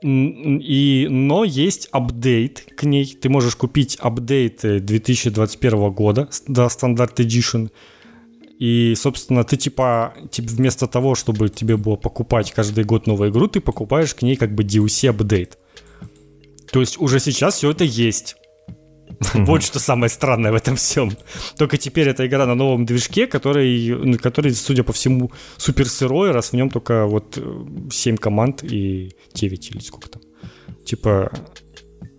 И, но есть апдейт к ней. Ты можешь купить апдейт э, 2021 года, да, стандарт Edition. И, собственно, ты типа, типа вместо того, чтобы тебе было покупать каждый год новую игру, ты покупаешь к ней как бы DLC апдейт. То есть уже сейчас все это есть. Вот что самое странное в этом всем. Только теперь эта игра на новом движке, который, который судя по всему, супер сырой, раз в нем только вот 7 команд и 9 или сколько там. Типа,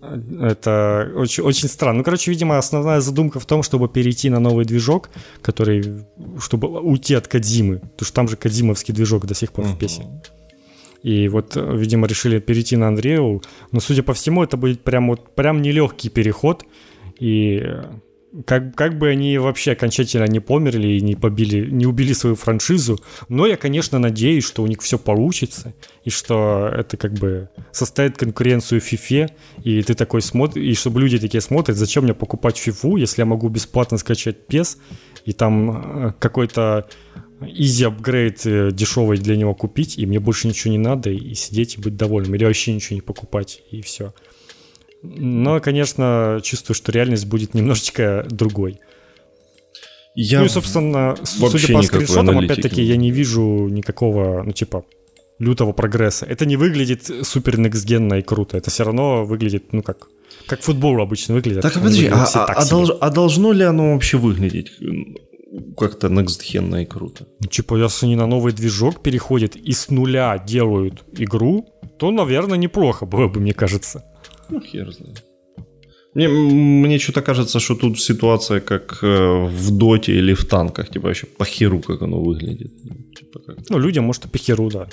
это очень, очень странно. Ну, короче, видимо, основная задумка в том, чтобы перейти на новый движок, который, чтобы уйти от Кадзимы. Потому что там же кадзимовский движок до сих пор в песне. И вот, э, видимо, решили перейти на Unreal. Но, судя по всему, это будет прям вот прям нелегкий переход. И э, как, как бы они вообще окончательно не померли и не побили, не убили свою франшизу. Но я, конечно, надеюсь, что у них все получится. И что это как бы составит конкуренцию FIFA. И ты такой смотришь, и чтобы люди такие смотрят, зачем мне покупать FIFA, если я могу бесплатно скачать PES, и там э, какой-то easy апгрейд э, дешевый для него купить, и мне больше ничего не надо, и сидеть и быть довольным, или вообще ничего не покупать, и все. Но, конечно, чувствую, что реальность будет немножечко другой. Я ну и, собственно, судя по скриншотам, опять-таки, я не вижу никакого, ну, типа, лютого прогресса. Это не выглядит супер некстгенно и круто. Это все равно выглядит, ну, как, как футбол обычно выглядит. Так, подожди, а, а, а, долж, а должно ли оно вообще выглядеть как-то некстгенно и круто? Ну, типа, если они на новый движок переходят и с нуля делают игру, то, наверное, неплохо было бы, мне кажется. Ну, хер знает. Мне, мне что-то кажется, что тут ситуация как э, в доте или в танках, типа вообще по херу, как оно выглядит. Типа, как ну, людям, может, и по херу, да.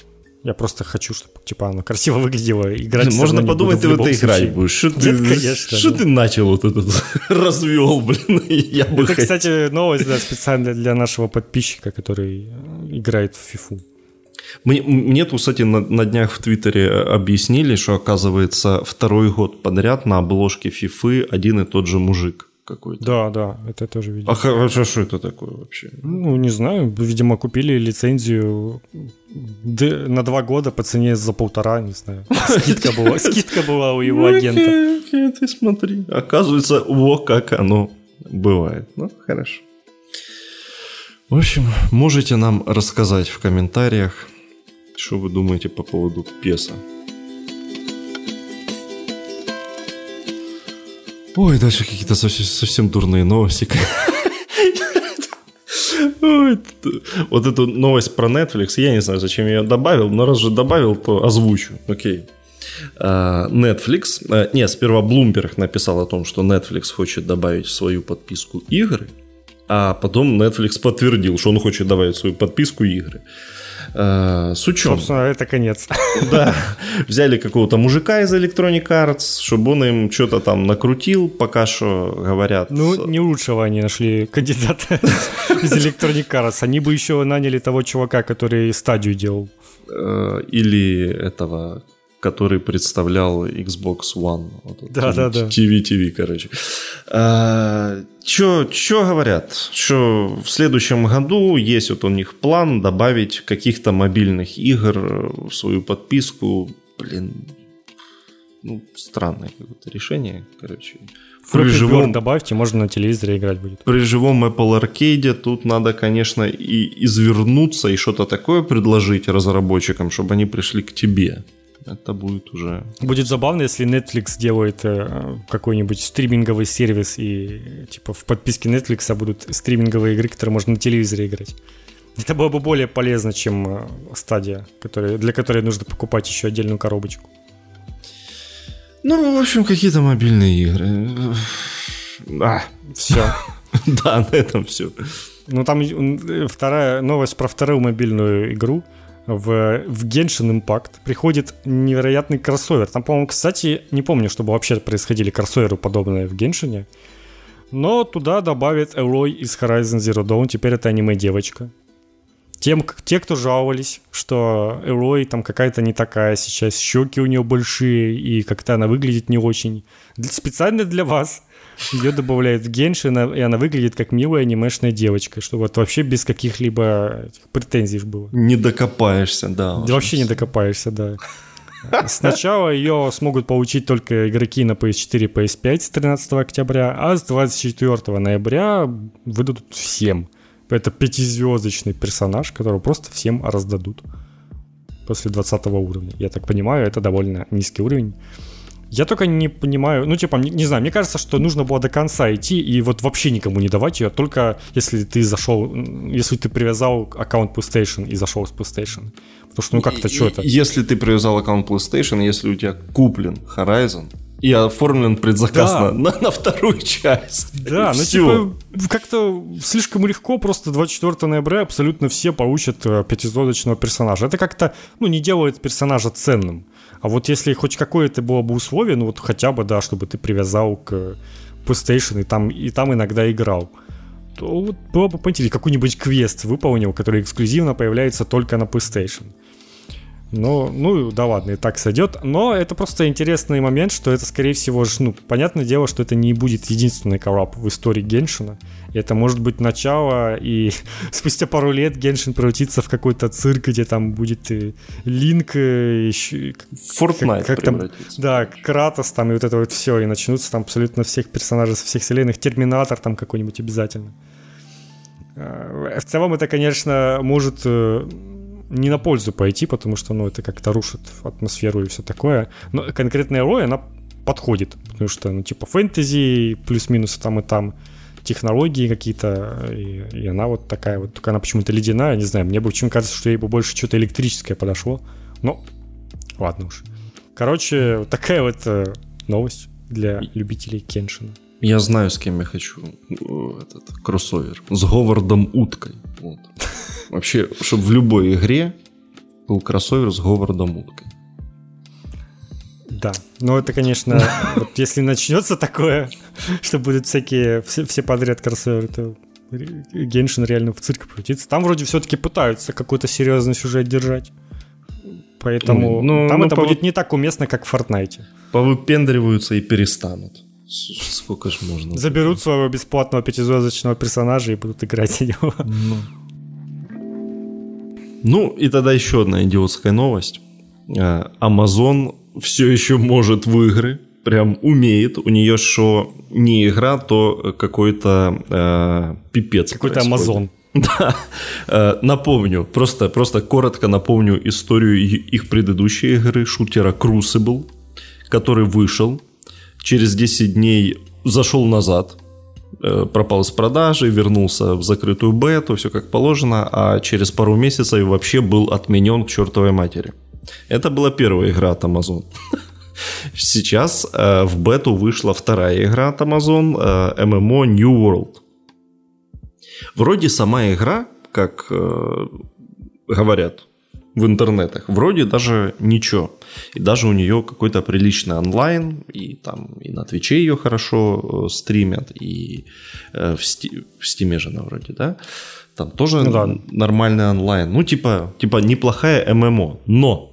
Я просто хочу, чтобы типа оно красиво выглядело. Играть Можно подумать, ты в это играть будешь. Что ты, что ты начал вот этот развел, блин? Я бы это, кстати, новость да, специально для нашего подписчика, который играет в фифу. Мне, мне тут, кстати, на, на днях в Твиттере объяснили, что, оказывается, второй год подряд на обложке Фифы один и тот же мужик какой-то. Да, да, это я тоже видел. А хорошо, что это такое вообще? Ну, не знаю, видимо, купили лицензию на два года по цене за полтора, не знаю. Скидка была, скидка была у его агента. Ты смотри, оказывается, во как оно бывает. Ну, хорошо. В общем, можете нам рассказать в комментариях, что вы думаете по поводу песа. Ой, дальше какие-то совсем, совсем дурные новости. Вот эту новость про Netflix, я не знаю, зачем я ее добавил, но раз же добавил, то озвучу. Окей. А, Netflix, а, не, сперва Bloomberg написал о том, что Netflix хочет добавить в свою подписку игры, а потом Netflix подтвердил, что он хочет добавить в свою подписку игры. Э, с учем. Собственно, это конец. Да. Взяли какого-то мужика из Electronic Arts, чтобы он им что-то там накрутил, пока что говорят. Ну, не лучшего они нашли кандидата из Electronic Arts. Они бы еще наняли того чувака, который стадию делал. Э, или этого который представлял Xbox One. Вот, да, да, да. TV, TV, короче. А, чё, чё говорят? Что в следующем году есть вот у них план добавить каких-то мобильных игр в свою подписку. Блин, ну, странное какое-то решение, короче. При живом... добавьте, можно на телевизоре играть будет. При живом Apple Arcade тут надо, конечно, и извернуться, и что-то такое предложить разработчикам, чтобы они пришли к тебе это будет уже... Будет забавно, если Netflix делает э, какой-нибудь стриминговый сервис, и типа в подписке Netflix будут стриминговые игры, которые можно на телевизоре играть. Это было бы более полезно, чем э, стадия, которая, для которой нужно покупать еще отдельную коробочку. Ну, в общем, какие-то мобильные игры. А, все. Да, на этом все. Ну, там э, вторая новость про вторую мобильную игру – в, в Genshin Impact приходит невероятный кроссовер. Там, по-моему, кстати, не помню, чтобы вообще происходили кроссоверы подобные в Геншине. Но туда добавят Элой из Horizon Zero Dawn. Теперь это аниме-девочка. Тем, те, кто жаловались, что Элой там какая-то не такая сейчас, щеки у нее большие, и как-то она выглядит не очень. Специально для вас ее добавляют в Геншин, и она выглядит как милая анимешная девочка, что вот вообще без каких-либо претензий было. Не докопаешься, да. Да вообще не докопаешься, да. Сначала ее смогут получить только игроки на PS4 и PS5 с 13 октября, а с 24 ноября выдадут всем. Это пятизвездочный персонаж, которого просто всем раздадут после 20 уровня. Я так понимаю, это довольно низкий уровень. Я только не понимаю, ну, типа, не, не знаю, мне кажется, что нужно было до конца идти и вот вообще никому не давать ее, только если ты зашел, если ты привязал аккаунт PlayStation и зашел с PlayStation. Потому что, ну, как-то что это? Если ты привязал аккаунт PlayStation, если у тебя куплен Horizon, и оформлен предзаказ да. на, на, на вторую часть. Да, ну типа как-то слишком легко, просто 24 ноября абсолютно все получат э, пятизвездочного персонажа. Это как-то, ну, не делает персонажа ценным. А вот если хоть какое-то было бы условие, ну вот хотя бы, да, чтобы ты привязал к PlayStation и там, и там иногда играл, то вот было бы поинтереснее, какой-нибудь квест выполнил, который эксклюзивно появляется только на PlayStation. Ну, ну, да ладно, и так сойдет. Но это просто интересный момент, что это, скорее всего, ну, понятное дело, что это не будет единственный кораб в истории Геншина. Это может быть начало, и спустя пару лет Геншин превратится в какой-то цирк, где там будет и Линк, и еще... Fortnite как, как там, Да, Кратос там, и вот это вот все, и начнутся там абсолютно всех персонажей со всех вселенных. Терминатор там какой-нибудь обязательно. в целом это, конечно, может не на пользу пойти, потому что, ну, это как-то рушит атмосферу и все такое. Но конкретная роль, она подходит, потому что, ну, типа, фэнтези, плюс-минус там и там, технологии какие-то, и, и она вот такая вот, только она почему-то ледяная, не знаю, мне бы почему кажется, что ей бы больше что-то электрическое подошло, но ладно уж. Короче, вот такая вот э, новость для любителей Кеншина. Я знаю, с кем я хочу э, этот кроссовер. С Говардом Уткой. Вот. Вообще, чтобы в любой игре был кроссовер с Говардом Уткой. Да, но это, конечно, вот если начнется такое, что будут всякие, все, все подряд кроссоверы, то Геншин реально в цирк превратится. Там вроде все-таки пытаются какой-то серьезный сюжет держать. Поэтому ну, там ну, это по... будет не так уместно, как в Fortnite. Повыпендриваются и перестанут. Сколько ж можно? Заберут своего бесплатного пятизвездочного персонажа и будут играть за него. Ну. ну и тогда еще одна идиотская новость. Э, Amazon все еще может в игры, прям умеет. У нее что не игра, то какой-то э, пипец. Какой-то Амазон. Да, э, напомню, просто, просто коротко напомню историю их предыдущей игры, шутера Crucible, который вышел, через 10 дней зашел назад, э, пропал из продажи, вернулся в закрытую бету, все как положено, а через пару месяцев вообще был отменен к чертовой матери. Это была первая игра от Amazon. Сейчас э, в бету вышла вторая игра от Amazon, э, MMO New World. Вроде сама игра, как э, говорят в интернетах, вроде даже ничего. И даже у нее какой-то приличный онлайн, и там и на Твиче ее хорошо э, стримят, и э, в, сти, в Стиме же она вроде, да? Там тоже ну, да. нормальный онлайн. Ну, типа, типа неплохая ММО. Но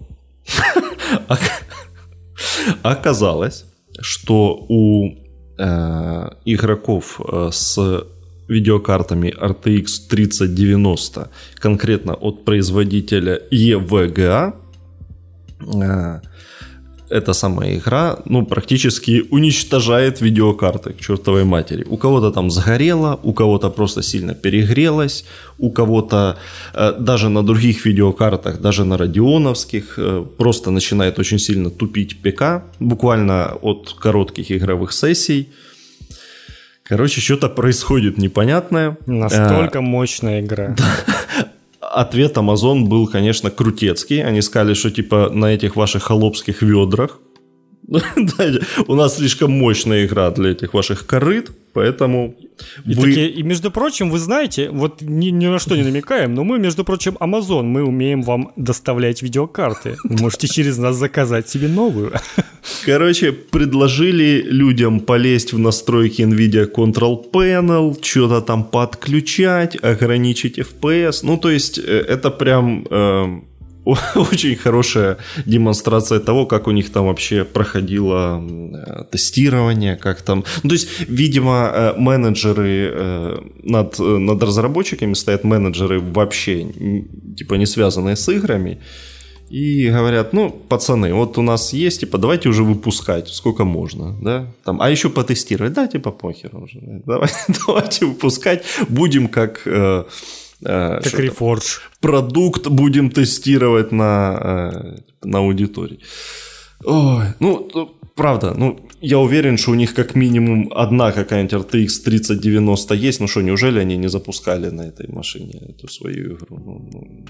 Оказалось, что у э, игроков с видеокартами RTX 3090, конкретно от производителя EVGA, э, эта самая игра, ну, практически уничтожает видеокарты к чертовой матери. У кого-то там сгорело, у кого-то просто сильно перегрелось, у кого-то э, даже на других видеокартах, даже на радионовских, э, просто начинает очень сильно тупить ПК, буквально от коротких игровых сессий. Короче, что-то происходит непонятное. Настолько э, мощная игра ответ Amazon был, конечно, крутецкий. Они сказали, что типа на этих ваших холопских ведрах у нас слишком мощная игра для этих ваших корыт, поэтому и, вы... такие, и между прочим, вы знаете, вот ни, ни на что не намекаем, но мы, между прочим, Amazon, мы умеем вам доставлять видеокарты. Вы можете через нас заказать себе новую. Короче, предложили людям полезть в настройки NVIDIA Control Panel, что-то там подключать, ограничить FPS. Ну, то есть, э, это прям... Э, очень хорошая демонстрация того, как у них там вообще проходило э, тестирование, как там... Ну, то есть, видимо, э, менеджеры э, над, над разработчиками стоят менеджеры вообще, типа, не связанные с играми, и говорят, ну, пацаны, вот у нас есть, типа, давайте уже выпускать, сколько можно, да, там, а еще потестировать, да, типа, похер уже, давайте, давайте выпускать, будем как... Э, как Reforge. Продукт будем тестировать на, э, на аудитории. Ой, ну, правда, ну, я уверен, что у них как минимум одна какая-нибудь RTX 3090 есть. Ну что, неужели они не запускали на этой машине эту свою игру? Ну, ну,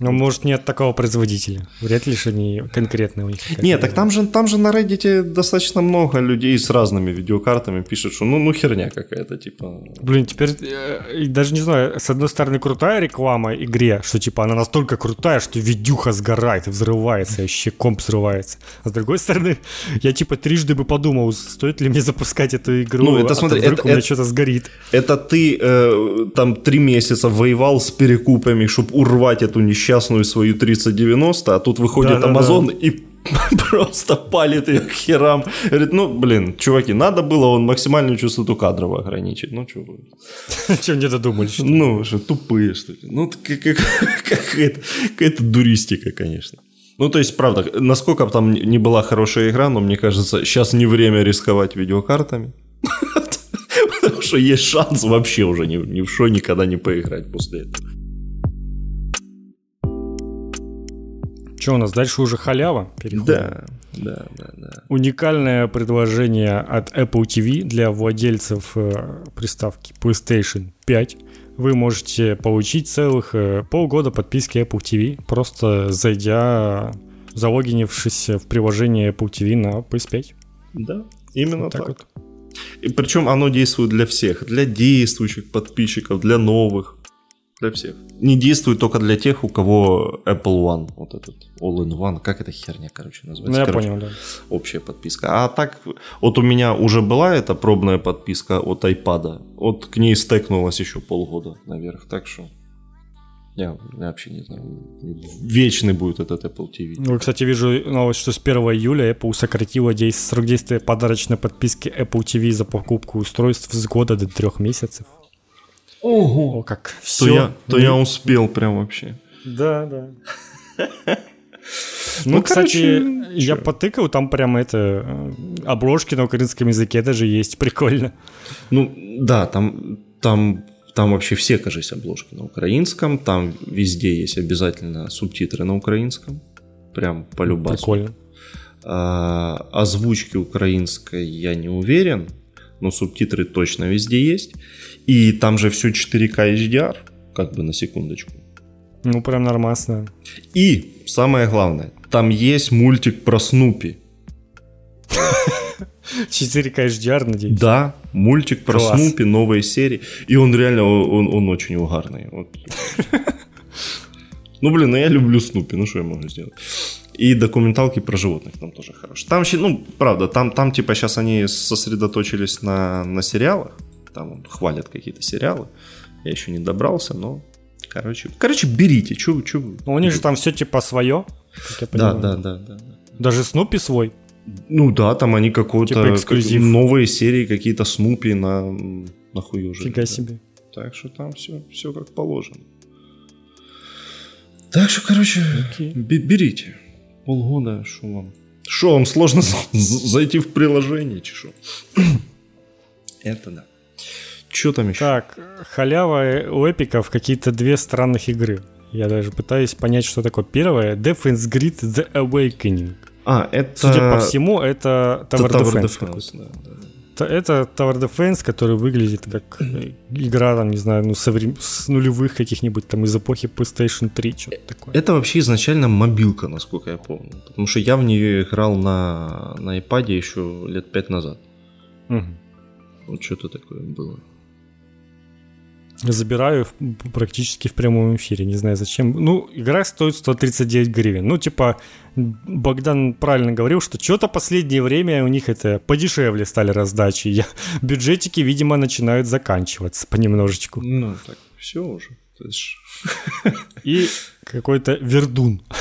ну, может, нет такого производителя. Вряд ли, что они конкретные у них. Нет, так там же, там же на Reddit достаточно много людей с разными видеокартами пишут, что ну, ну херня какая-то, типа... Блин, теперь э, даже не знаю, с одной стороны крутая реклама игре, что типа она настолько крутая, что видюха сгорает и взрывается, и вообще комп взрывается. А с другой стороны, я типа трижды бы подумал, стоит ли мне запускать эту игру, ну, это, а смотри, вдруг это, у меня это, что-то сгорит. Это ты э, там три месяца воевал с перекупами, чтобы урвать эту несчастную свою 3090, а тут выходит да, Amazon да, да. и просто палит ее к херам. Говорит, ну, блин, чуваки, надо было он максимальную частоту кадров ограничить. Ну, вы? Чем не додумались? Ну, что, тупые, что ли? Ну, какая-то, дуристика, конечно. Ну, то есть, правда, насколько бы там не была хорошая игра, но мне кажется, сейчас не время рисковать видеокартами. что есть шанс вообще уже ни, ни в что никогда не поиграть после этого. Что у нас дальше уже халява? Переходим. Да, да, да, да. Уникальное предложение от Apple TV для владельцев э, приставки PlayStation 5. Вы можете получить целых э, полгода подписки Apple TV, просто зайдя, залогинившись в приложение Apple TV на PS5. Да, именно вот так. так. Вот. И причем оно действует для всех, для действующих подписчиков, для новых для всех. Не действует только для тех, у кого Apple One, вот этот All-in-One, как эта херня, короче, называется. Ну, я короче, понял, да. Общая подписка. А так, вот у меня уже была эта пробная подписка от iPad, вот к ней стекнулось еще полгода наверх, так что я, я вообще не знаю, вечный будет этот Apple TV. Ну, кстати, вижу новость, что с 1 июля Apple сократила срок действия подарочной подписки Apple TV за покупку устройств с года до трех месяцев. Ого! О, как все. То я, то я успел прям вообще. Да, да. Ну, ну кстати, короче, я чё? потыкал, там прямо это э, обложки на украинском языке даже есть, прикольно. Ну, да, там, там, там вообще все, кажется, обложки на украинском, там везде есть обязательно субтитры на украинском, прям по любасу. Прикольно. А, озвучки украинской я не уверен, но субтитры точно везде есть. И там же все 4К HDR, как бы на секундочку. Ну, прям нормально. И самое главное, там есть мультик про Снупи. 4К HDR, надеюсь. Да, мультик про Класс. Снупи, новые серии. И он реально, он, он очень угарный. Вот. Ну, блин, ну я люблю Снупи, ну что я могу сделать? И документалки про животных там тоже хорошие. Там, ну, правда, там, там типа сейчас они сосредоточились на, на сериалах. Там хвалят какие-то сериалы. Я еще не добрался, но Короче, короче, берите, что вы. Ну, у них же там все типа свое. Да, да, да, да. Даже Снупи свой. Ну да, там они какой-то типа эксклюзив. новые серии какие-то Снупи на нахуй уже. Фига да. себе. Так что там все, все как положено. Так что, короче, okay. берите полгода, что вам? Что вам сложно зайти в приложение, чешу? Это да. Что там еще? Так, халява у эпиков какие-то две странных игры. Я даже пытаюсь понять, что такое. Первое, Defense Grid The Awakening. А, это... Судя по всему, это Tower, Tower Defense. Defense да, да это Tower Defense, который выглядит как э, игра, там, не знаю, ну, соврем... с нулевых каких-нибудь там из эпохи PlayStation 3, что-то такое. Это вообще изначально мобилка, насколько я помню. Потому что я в нее играл на, на iPad еще лет пять назад. Угу. Вот что-то такое было забираю практически в прямом эфире, не знаю зачем. Ну, игра стоит 139 гривен. Ну, типа, Богдан правильно говорил, что что-то последнее время у них это подешевле стали раздачи. Я, бюджетики, видимо, начинают заканчиваться понемножечку. Ну, так, все уже. И какой-то вердун.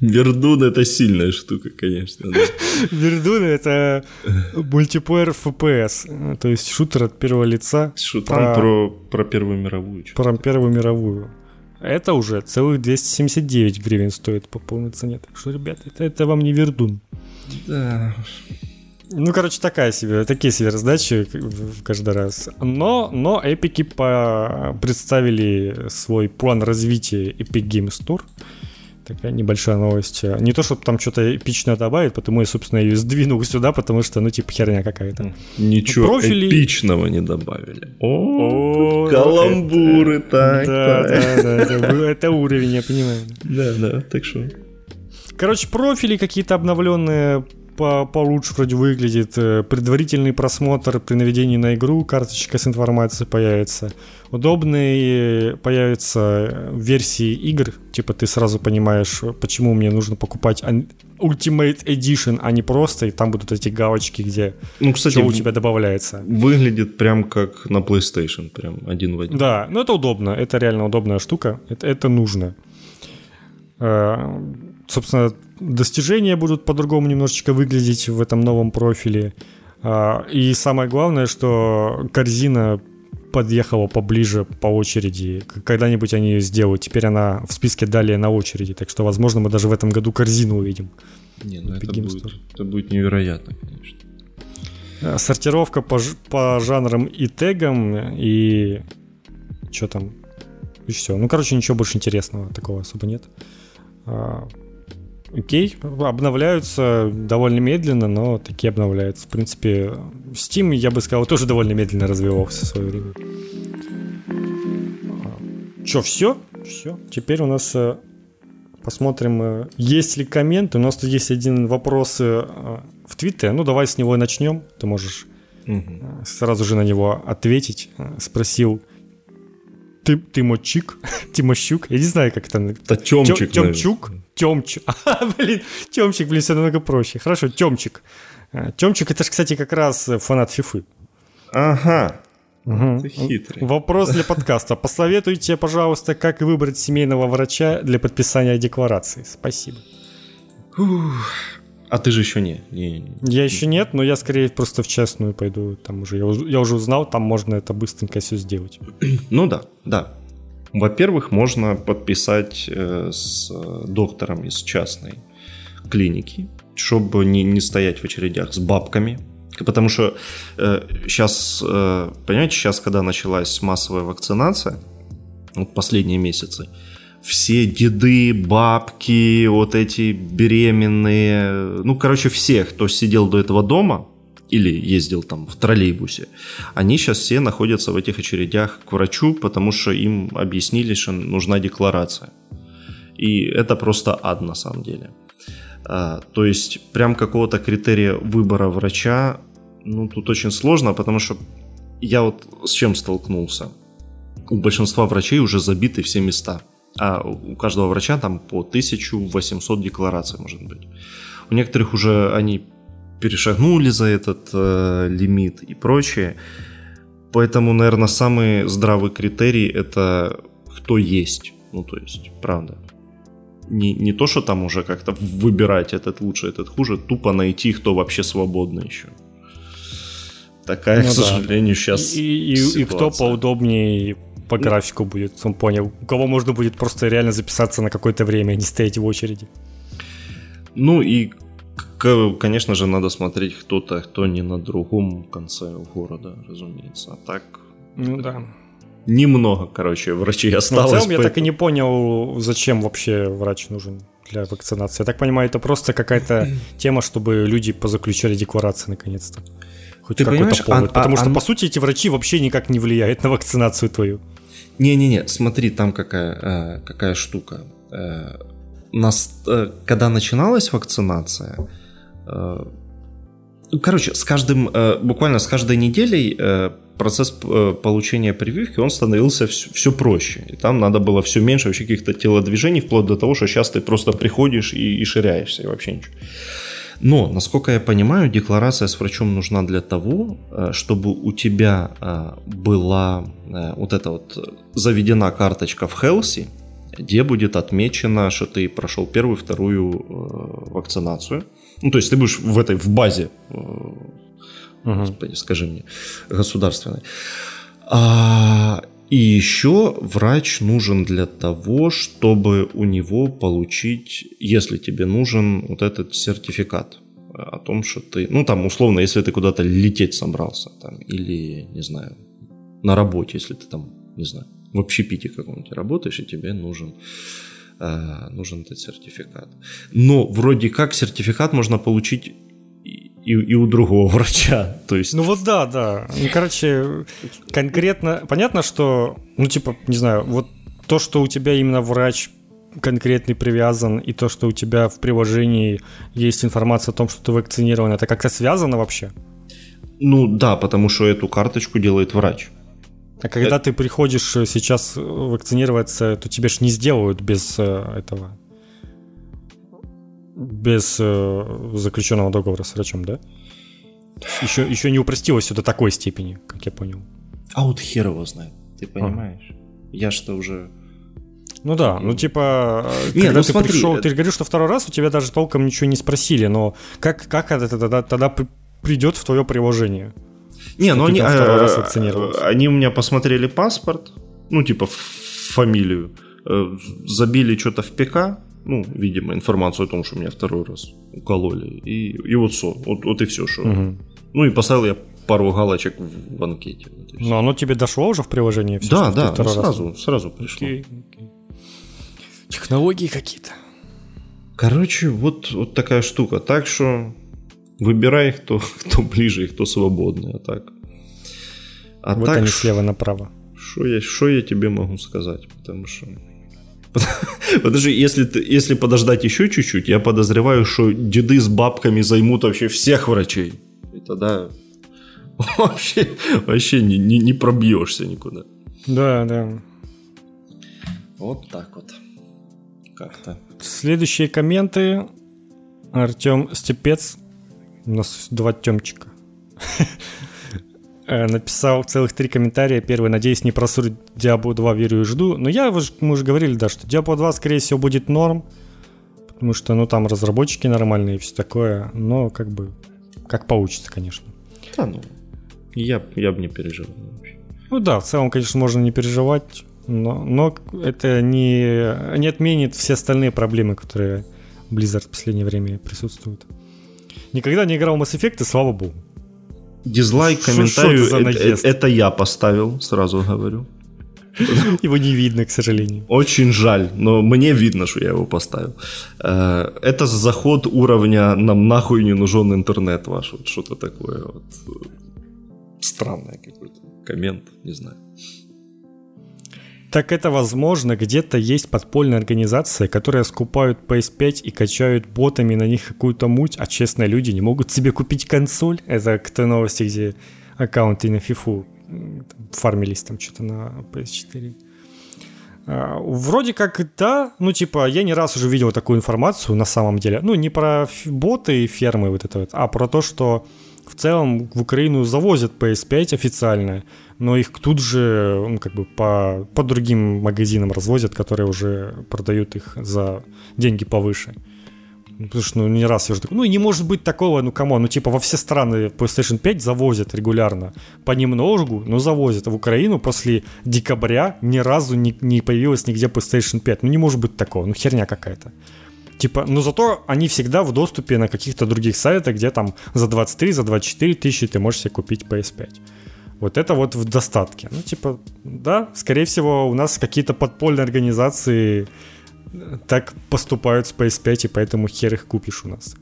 Вердун это сильная штука, конечно. Вердун это мультиплеер FPS, то есть шутер от первого лица. Шутер про, про Первую мировую. Про Первую мировую. Это уже целых 279 гривен стоит по полной цене. Так что, ребята, это, это вам не Вердун. Да. Ну, короче, такая себе, такие себе раздачи каждый раз. Но, но эпики по... представили свой план развития Epic Games Tour. Такая небольшая новость. Не то, чтобы там что-то эпичное добавить, потому я, собственно, ее сдвинул сюда, потому что, ну, типа, херня какая-то. Ничего Профили... эпичного не добавили. О, каламбуры, так, Да, да, да, это уровень, я понимаю. Да, да, так что... Короче, профили какие-то обновленные по получше вроде выглядит. Э, предварительный просмотр при наведении на игру, карточка с информацией появится. Удобные появятся версии игр, типа ты сразу понимаешь, почему мне нужно покупать Ultimate Edition, а не просто, и там будут эти галочки, где ну, кстати, что у тебя добавляется. Выглядит прям как на PlayStation, прям один в один. Да, но это удобно, это реально удобная штука, это, это нужно. Собственно, достижения будут по-другому немножечко выглядеть в этом новом профиле. А, и самое главное, что корзина подъехала поближе по очереди. Когда-нибудь они ее сделают. Теперь она в списке далее на очереди. Так что, возможно, мы даже в этом году корзину увидим. Не, ну это будет, это будет невероятно, конечно. Э, сортировка по, по жанрам и тегам, и что там, и все. Ну, короче, ничего больше интересного такого особо нет. А, окей, обновляются довольно медленно, но такие обновляются. В принципе, Steam, я бы сказал, тоже довольно медленно развивался в свое время. Че, все? Все. Теперь у нас э, посмотрим, э, есть ли комменты. У нас тут есть один вопрос э, в Твиттере. Ну, давай с него и начнем. Ты можешь угу. сразу же на него ответить. Спросил ты, Тимочик, Тимощук, я не знаю, как это. Да Тёмчик, Тёмчук, Тёмчик. А, блин, Тёмчик, блин, все намного проще. Хорошо, Тёмчик. Тёмчик, это же, кстати, как раз фанат Фифы. Ага, Угу. Ты хитрый. Вопрос для подкаста. Посоветуйте, пожалуйста, как выбрать семейного врача для подписания декларации. Спасибо. А ты же еще не, не, Я еще нет, но я скорее просто в частную пойду. Там уже я, я уже узнал, там можно это быстренько все сделать. Ну да, да. Во-первых, можно подписать э, с доктором из частной клиники, чтобы не, не стоять в очередях с бабками, Потому что э, сейчас, э, понимаете, сейчас, когда началась массовая вакцинация, вот последние месяцы, все деды, бабки, вот эти беременные, ну, короче, все, кто сидел до этого дома или ездил там в троллейбусе, они сейчас все находятся в этих очередях к врачу, потому что им объяснили, что нужна декларация. И это просто ад на самом деле. А, то есть прям какого-то критерия выбора врача, ну, тут очень сложно, потому что я вот с чем столкнулся. У большинства врачей уже забиты все места, а у каждого врача там по 1800 деклараций может быть. У некоторых уже они перешагнули за этот э, лимит и прочее. Поэтому, наверное, самый здравый критерий это кто есть. Ну, то есть, правда не, не то, что там уже как-то выбирать этот лучше, этот хуже, тупо найти, кто вообще свободный еще. Такая, ну, к да. сожалению, сейчас и, и, и кто поудобнее по ну. графику будет, он понял. У кого можно будет просто реально записаться на какое-то время, а не стоять в очереди. Ну и, конечно же, надо смотреть кто-то, кто не на другом конце города, разумеется. А так... Ну да немного, короче, врачей осталось. Ну, в целом поэтому... я так и не понял, зачем вообще врач нужен для вакцинации. Я так понимаю, это просто какая-то тема, чтобы люди позаключали декларации наконец-то. Хоть Ты какой-то повод. А, Потому а, что, а... по сути, эти врачи вообще никак не влияют на вакцинацию твою. Не-не-не, смотри, там какая, э, какая штука. Э, нас, э, когда начиналась вакцинация, короче, с каждым, буквально с каждой неделей процесс получения прививки, он становился все, все проще. И там надо было все меньше вообще каких-то телодвижений, вплоть до того, что сейчас ты просто приходишь и, и ширяешься, и вообще ничего. Но, насколько я понимаю, декларация с врачом нужна для того, э, чтобы у тебя э, была вот эта вот заведена карточка в Хелси, где будет отмечено, что ты прошел первую, вторую вакцинацию. Ну, то есть ты будешь в этой в базе угу. господи, скажи мне, государственной. А, и еще врач нужен для того, чтобы у него получить, если тебе нужен вот этот сертификат о том, что ты, ну там условно, если ты куда-то лететь собрался, там, или, не знаю, на работе, если ты там, не знаю, в общепите каком-нибудь работаешь, и тебе нужен, э, нужен этот сертификат. Но вроде как сертификат можно получить и, и у другого врача. То есть... Ну вот да, да. Ну, короче, конкретно... Понятно, что, ну типа, не знаю, вот то, что у тебя именно врач конкретный привязан, и то, что у тебя в приложении есть информация о том, что ты вакцинирован, это как-то связано вообще? Ну да, потому что эту карточку делает врач. А когда это... ты приходишь сейчас вакцинироваться, то тебе ж не сделают без э, этого без э, заключенного договора с врачом, да? Еще, еще не упростилось все до такой степени, как я понял. А вот хер его знает, ты понимаешь? А. Я что уже... Ну да, ну типа, э, не, когда ну, ты смотри, пришел, ты говоришь, что второй раз у тебя даже толком ничего не спросили, но как, как это тогда, тогда придет в твое приложение? Не, ну они, а, они у меня посмотрели паспорт, ну типа фамилию, э, забили что-то в ПК, ну, видимо, информацию о том, что меня второй раз укололи. И, и вот все. Вот, вот и все, что. Угу. Ну и поставил я пару галочек в анкете. Но оно тебе дошло уже в приложении? Все, да, да, ну, сразу, раз... сразу пришло. Окей, окей. Технологии какие-то. Короче, вот, вот такая штука. Так что выбирай, кто, кто ближе и кто свободный. А так. А вот так они слева направо. Что я, что я тебе могу сказать? Потому что Подожди, если, если подождать еще чуть-чуть, я подозреваю, что деды с бабками займут вообще всех врачей. И тогда вообще, вообще не, не, не пробьешься никуда. Да, да. Вот так вот. Как-то. Следующие комменты. Артем Степец. У нас два Темчика. Э, написал целых три комментария. Первый, надеюсь, не просрут Diablo 2, верю и жду. Но я, мы уже говорили, да, что Diablo 2, скорее всего, будет норм. Потому что, ну, там разработчики нормальные и все такое. Но, как бы, как получится, конечно. Да, ну, я, я бы не переживал вообще. Ну да, в целом, конечно, можно не переживать. Но, но это не, не отменит все остальные проблемы, которые Blizzard в последнее время присутствуют. Никогда не играл в Mass Effect, и слава богу. Дизлайк комментарию это, это, это я поставил, сразу говорю. Его не видно, к сожалению. Очень жаль, но мне видно, что я его поставил. Э, это заход уровня «нам нахуй не нужен интернет ваш». Вот что-то такое вот странное какой-то коммент, не знаю. Так это возможно, где-то есть подпольная организация, которая скупают PS5 и качают ботами на них какую-то муть, а честные люди не могут себе купить консоль. Это к той новости, где аккаунты на FIFA фармились там что-то на PS4. А, вроде как да, ну типа я не раз уже видел такую информацию на самом деле. Ну не про боты и фермы вот это вот, а про то, что в целом в Украину завозят PS5 официально, но их тут же ну, как бы по, по другим магазинам развозят, которые уже продают их за деньги повыше. Потому что, ну, не раз я уже такой, ну, не может быть такого, ну, кому, ну, типа, во все страны PlayStation 5 завозят регулярно, понемногу, но завозят. А в Украину после декабря ни разу не, не появилось нигде PlayStation 5. Ну, не может быть такого, ну, херня какая-то. Типа, но зато они всегда в доступе на каких-то других сайтах, где там за 23, за 24 тысячи ты можешь себе купить PS5. Вот это вот в достатке. Ну, типа, да, скорее всего, у нас какие-то подпольные организации так поступают с PS5, и поэтому хер их купишь у нас.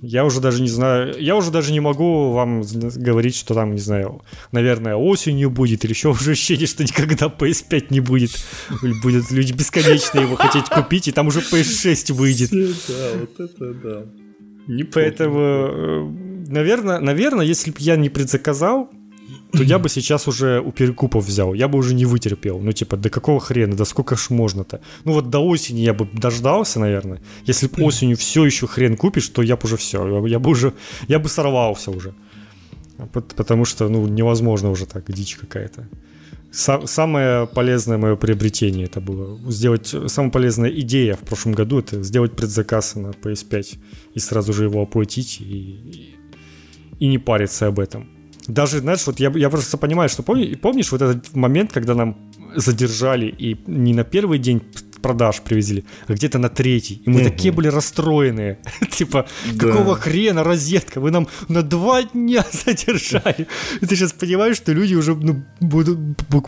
Я уже даже не знаю, я уже даже не могу вам говорить, что там, не знаю, наверное, осенью будет, или еще уже ощущение, что никогда PS5 не будет. Будут люди бесконечно его хотеть купить, и там уже PS6 выйдет. Да, вот это да. Не Поэтому, э, наверное, наверное, если бы я не предзаказал, то я бы сейчас уже у перекупов взял, я бы уже не вытерпел. Ну, типа, да какого хрена, да сколько ж можно-то? Ну, вот до осени я бы дождался, наверное. Если бы осенью все еще хрен купишь, то я бы уже все, я бы уже, я бы сорвался уже. Потому что, ну, невозможно уже так, дичь какая-то. Самое полезное мое приобретение это было сделать самая полезная идея в прошлом году это сделать предзаказ на PS5 и сразу же его оплатить и, и, и не париться об этом даже, знаешь, вот я, я просто понимаю, что помни, помнишь вот этот момент, когда нам задержали и не на первый день продаж привезли, а где-то на третий. И мы угу. такие были расстроенные. типа, какого хрена розетка? Вы нам на два дня задержали. И ты сейчас понимаешь, что люди уже ну, будут,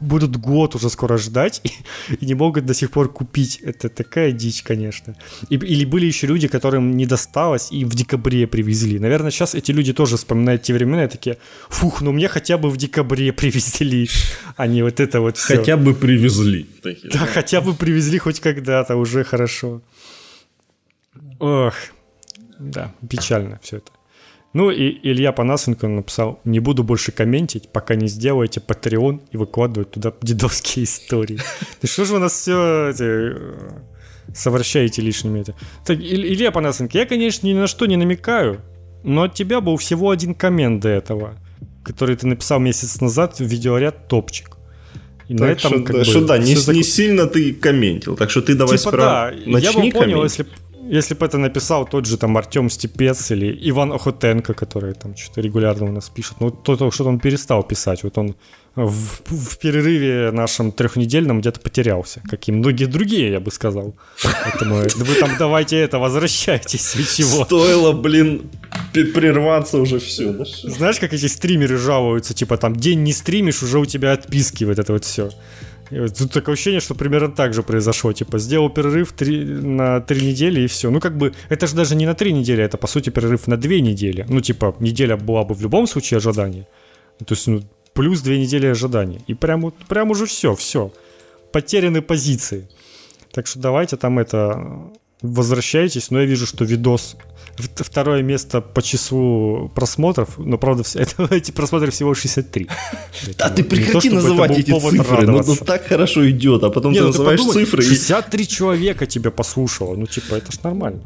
будут год уже скоро ждать и, и не могут до сих пор купить. Это такая дичь, конечно. И, или были еще люди, которым не досталось и в декабре привезли. Наверное, сейчас эти люди тоже вспоминают те времена и такие, фух, ну мне хотя бы в декабре привезли, а не вот это вот все. Хотя бы привезли. Да, хотя бы привезли хоть когда-то, уже хорошо. Ох, да, печально все это. Ну и Илья Панасенко написал, не буду больше комментить, пока не сделаете Patreon и выкладывать туда дедовские истории. Да что же вы нас все эти, совращаете лишними это? Так, Илья Панасенко, я, конечно, ни на что не намекаю, но от тебя был всего один коммент до этого, который ты написал месяц назад в видеоряд «Топчик». И так на этом, что, как да, бы, что да, не, не сильно ты комментил, так что ты давай типа, сперва да, начни я бы понял, если если бы это написал тот же там Артем Степец или Иван Охотенко, который там что-то регулярно у нас пишет, ну то, то что он перестал писать, вот он в, в перерыве нашем трехнедельном где-то потерялся, как и многие другие, я бы сказал. Поэтому вы там давайте это, возвращайтесь, чего. Стоило, блин, прерваться уже все. Знаешь, как эти стримеры жалуются, типа там день не стримишь, уже у тебя отписки, вот это вот все. Тут такое ощущение, что примерно так же произошло. Типа, сделал перерыв три, на три недели и все. Ну, как бы, это же даже не на три недели, это, по сути, перерыв на две недели. Ну, типа, неделя была бы в любом случае ожидания. То есть, ну, плюс две недели ожидания. И прям, прям уже все, все. Потеряны позиции. Так что давайте там это возвращайтесь, но я вижу, что видос второе место по числу просмотров, но правда это, эти просмотры всего 63. А ты прекрати называть эти цифры, ну, ну так хорошо идет, а потом ты ну называешь цифры. 63 человека тебя послушало, ну типа это ж нормально.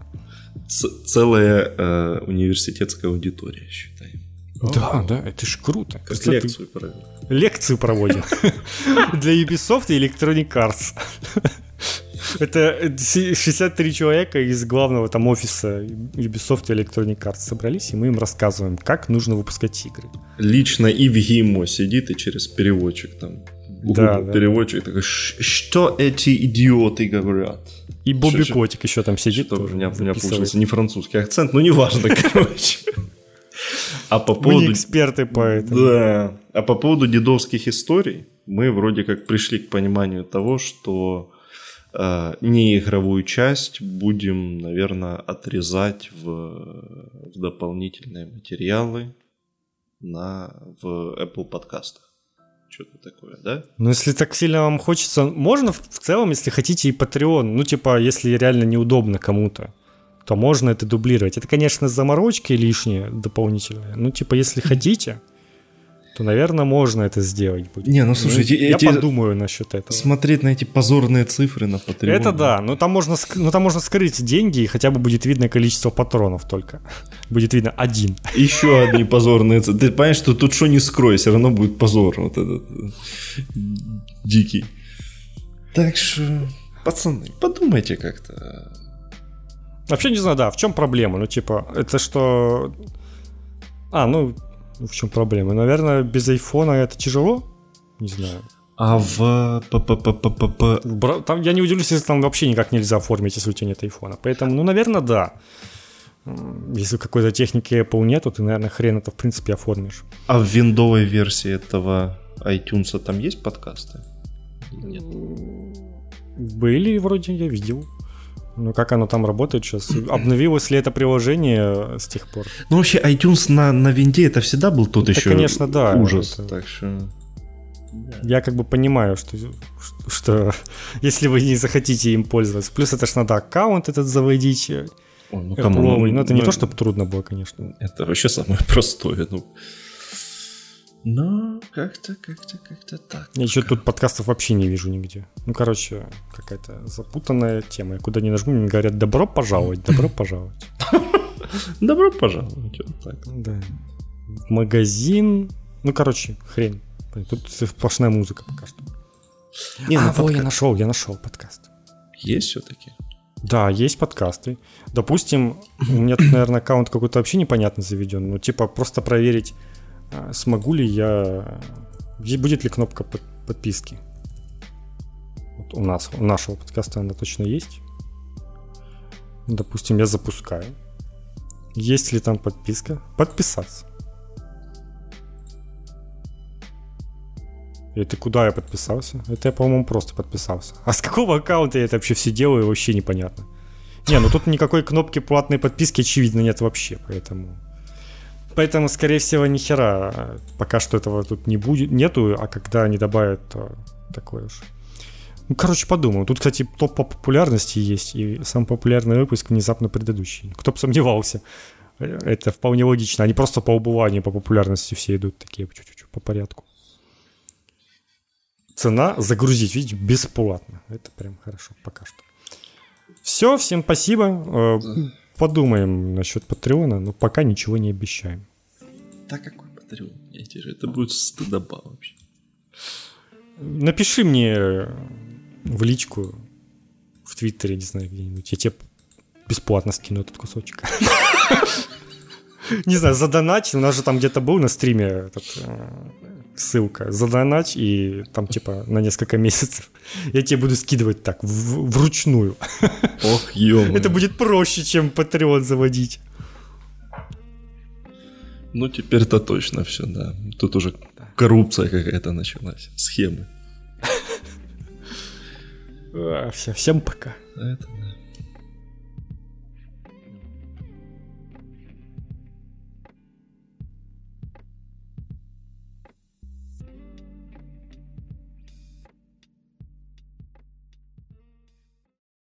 Целая э, университетская аудитория, считай. Да, да, это ж круто. Как лекцию проводим. Лекцию проводим. Для Ubisoft и Electronic Arts. Это 63 человека из главного там офиса Ubisoft и Electronic Arts собрались, и мы им рассказываем, как нужно выпускать игры. Лично Ивгимо сидит и через переводчик там да, да. переводчик такой, что эти идиоты говорят? И Бобби Котик еще там сидит. Что, у меня, у меня получился не французский акцент, но неважно, короче. А по поводу... Мы не эксперты по этому. Да. А по поводу дедовских историй, мы вроде как пришли к пониманию того, что неигровую часть будем, наверное, отрезать в, в дополнительные материалы на, в Apple подкастах. Что-то такое, да? Ну, если так сильно вам хочется, можно в, в целом, если хотите, и Patreon. Ну, типа, если реально неудобно кому-то, то можно это дублировать. Это, конечно, заморочки лишние дополнительные. Ну, типа, если хотите, то, наверное, можно это сделать будет. Не, ну ну, я эти... подумаю насчет этого. Смотреть на эти позорные цифры на Patreon. Это да, но там можно, ну, там можно скрыть деньги, и хотя бы будет видно количество патронов только. Будет видно один. Еще одни позорные цифры. Ты понимаешь, что тут что не скрой, все равно будет позор вот этот дикий. Так что, пацаны, подумайте как-то. Вообще не знаю, да, в чем проблема? Ну, типа, это что... А, ну, в чем проблема? Наверное, без айфона это тяжело? Не знаю. А в... Там, я не удивлюсь, если там вообще никак нельзя оформить, если у тебя нет айфона. Поэтому, ну, наверное, да. Если какой-то техники Apple нет, то ты, наверное, хрен это, в принципе, оформишь. А в виндовой версии этого iTunes там есть подкасты? Нет. Были, вроде, я видел. Ну, как оно там работает сейчас? Обновилось ли это приложение с тех пор? Ну, вообще, iTunes на, на винде это всегда был тот это, еще конечно, да. ужас. Это... Так что... Я как бы понимаю, что, что если вы не захотите им пользоваться. Плюс это ж надо аккаунт этот заводить. Ой, ну, кому, ну, ну, это ну, не то, чтобы трудно было, конечно. Это вообще самое простое. Ну, но как-то, как-то, как-то так. Я еще тут подкастов вообще не вижу нигде. Ну, короче, какая-то запутанная тема. Я куда не нажму, мне говорят, добро пожаловать, добро пожаловать. Добро пожаловать, вот так. Да. В магазин. Ну, короче, хрень. Тут сплошная музыка пока что. Не, ну, а, во, я нашел, я нашел подкаст. Есть все-таки? Да, есть подкасты. Допустим, у меня тут, наверное, аккаунт какой-то вообще непонятно заведен. Ну, типа, просто проверить смогу ли я... Будет ли кнопка под, подписки? Вот у нас, у нашего подкаста она точно есть. Допустим, я запускаю. Есть ли там подписка? Подписаться. Это куда я подписался? Это я, по-моему, просто подписался. А с какого аккаунта я это вообще все делаю, вообще непонятно. Не, ну тут никакой кнопки платной подписки, очевидно, нет вообще, поэтому... Поэтому, скорее всего, ни хера пока что этого тут не будет, нету, а когда они добавят, то такое уж. Ну, короче, подумаю. Тут, кстати, топ по популярности есть, и самый популярный выпуск внезапно предыдущий. Кто бы сомневался. Это вполне логично. Они просто по убыванию, по популярности все идут такие чуть-чуть по порядку. Цена загрузить, видите, бесплатно. Это прям хорошо пока что. Все, всем спасибо. Подумаем насчет Патреона, но пока ничего не обещаем. Да какой Патреон? Я тебе это будет стыдоба вообще. Напиши мне в личку в Твиттере, не знаю, где-нибудь. Я тебе бесплатно скину этот кусочек. Не знаю, задонать. У нас же там где-то был на стриме этот, э, ссылка. Задонать и там типа на несколько месяцев. Я тебе буду скидывать так, в, вручную. Ох, ё Это будет проще, чем Patreon заводить. Ну, теперь-то точно все, да. Тут уже коррупция какая-то началась, схемы. Всем пока. Это да.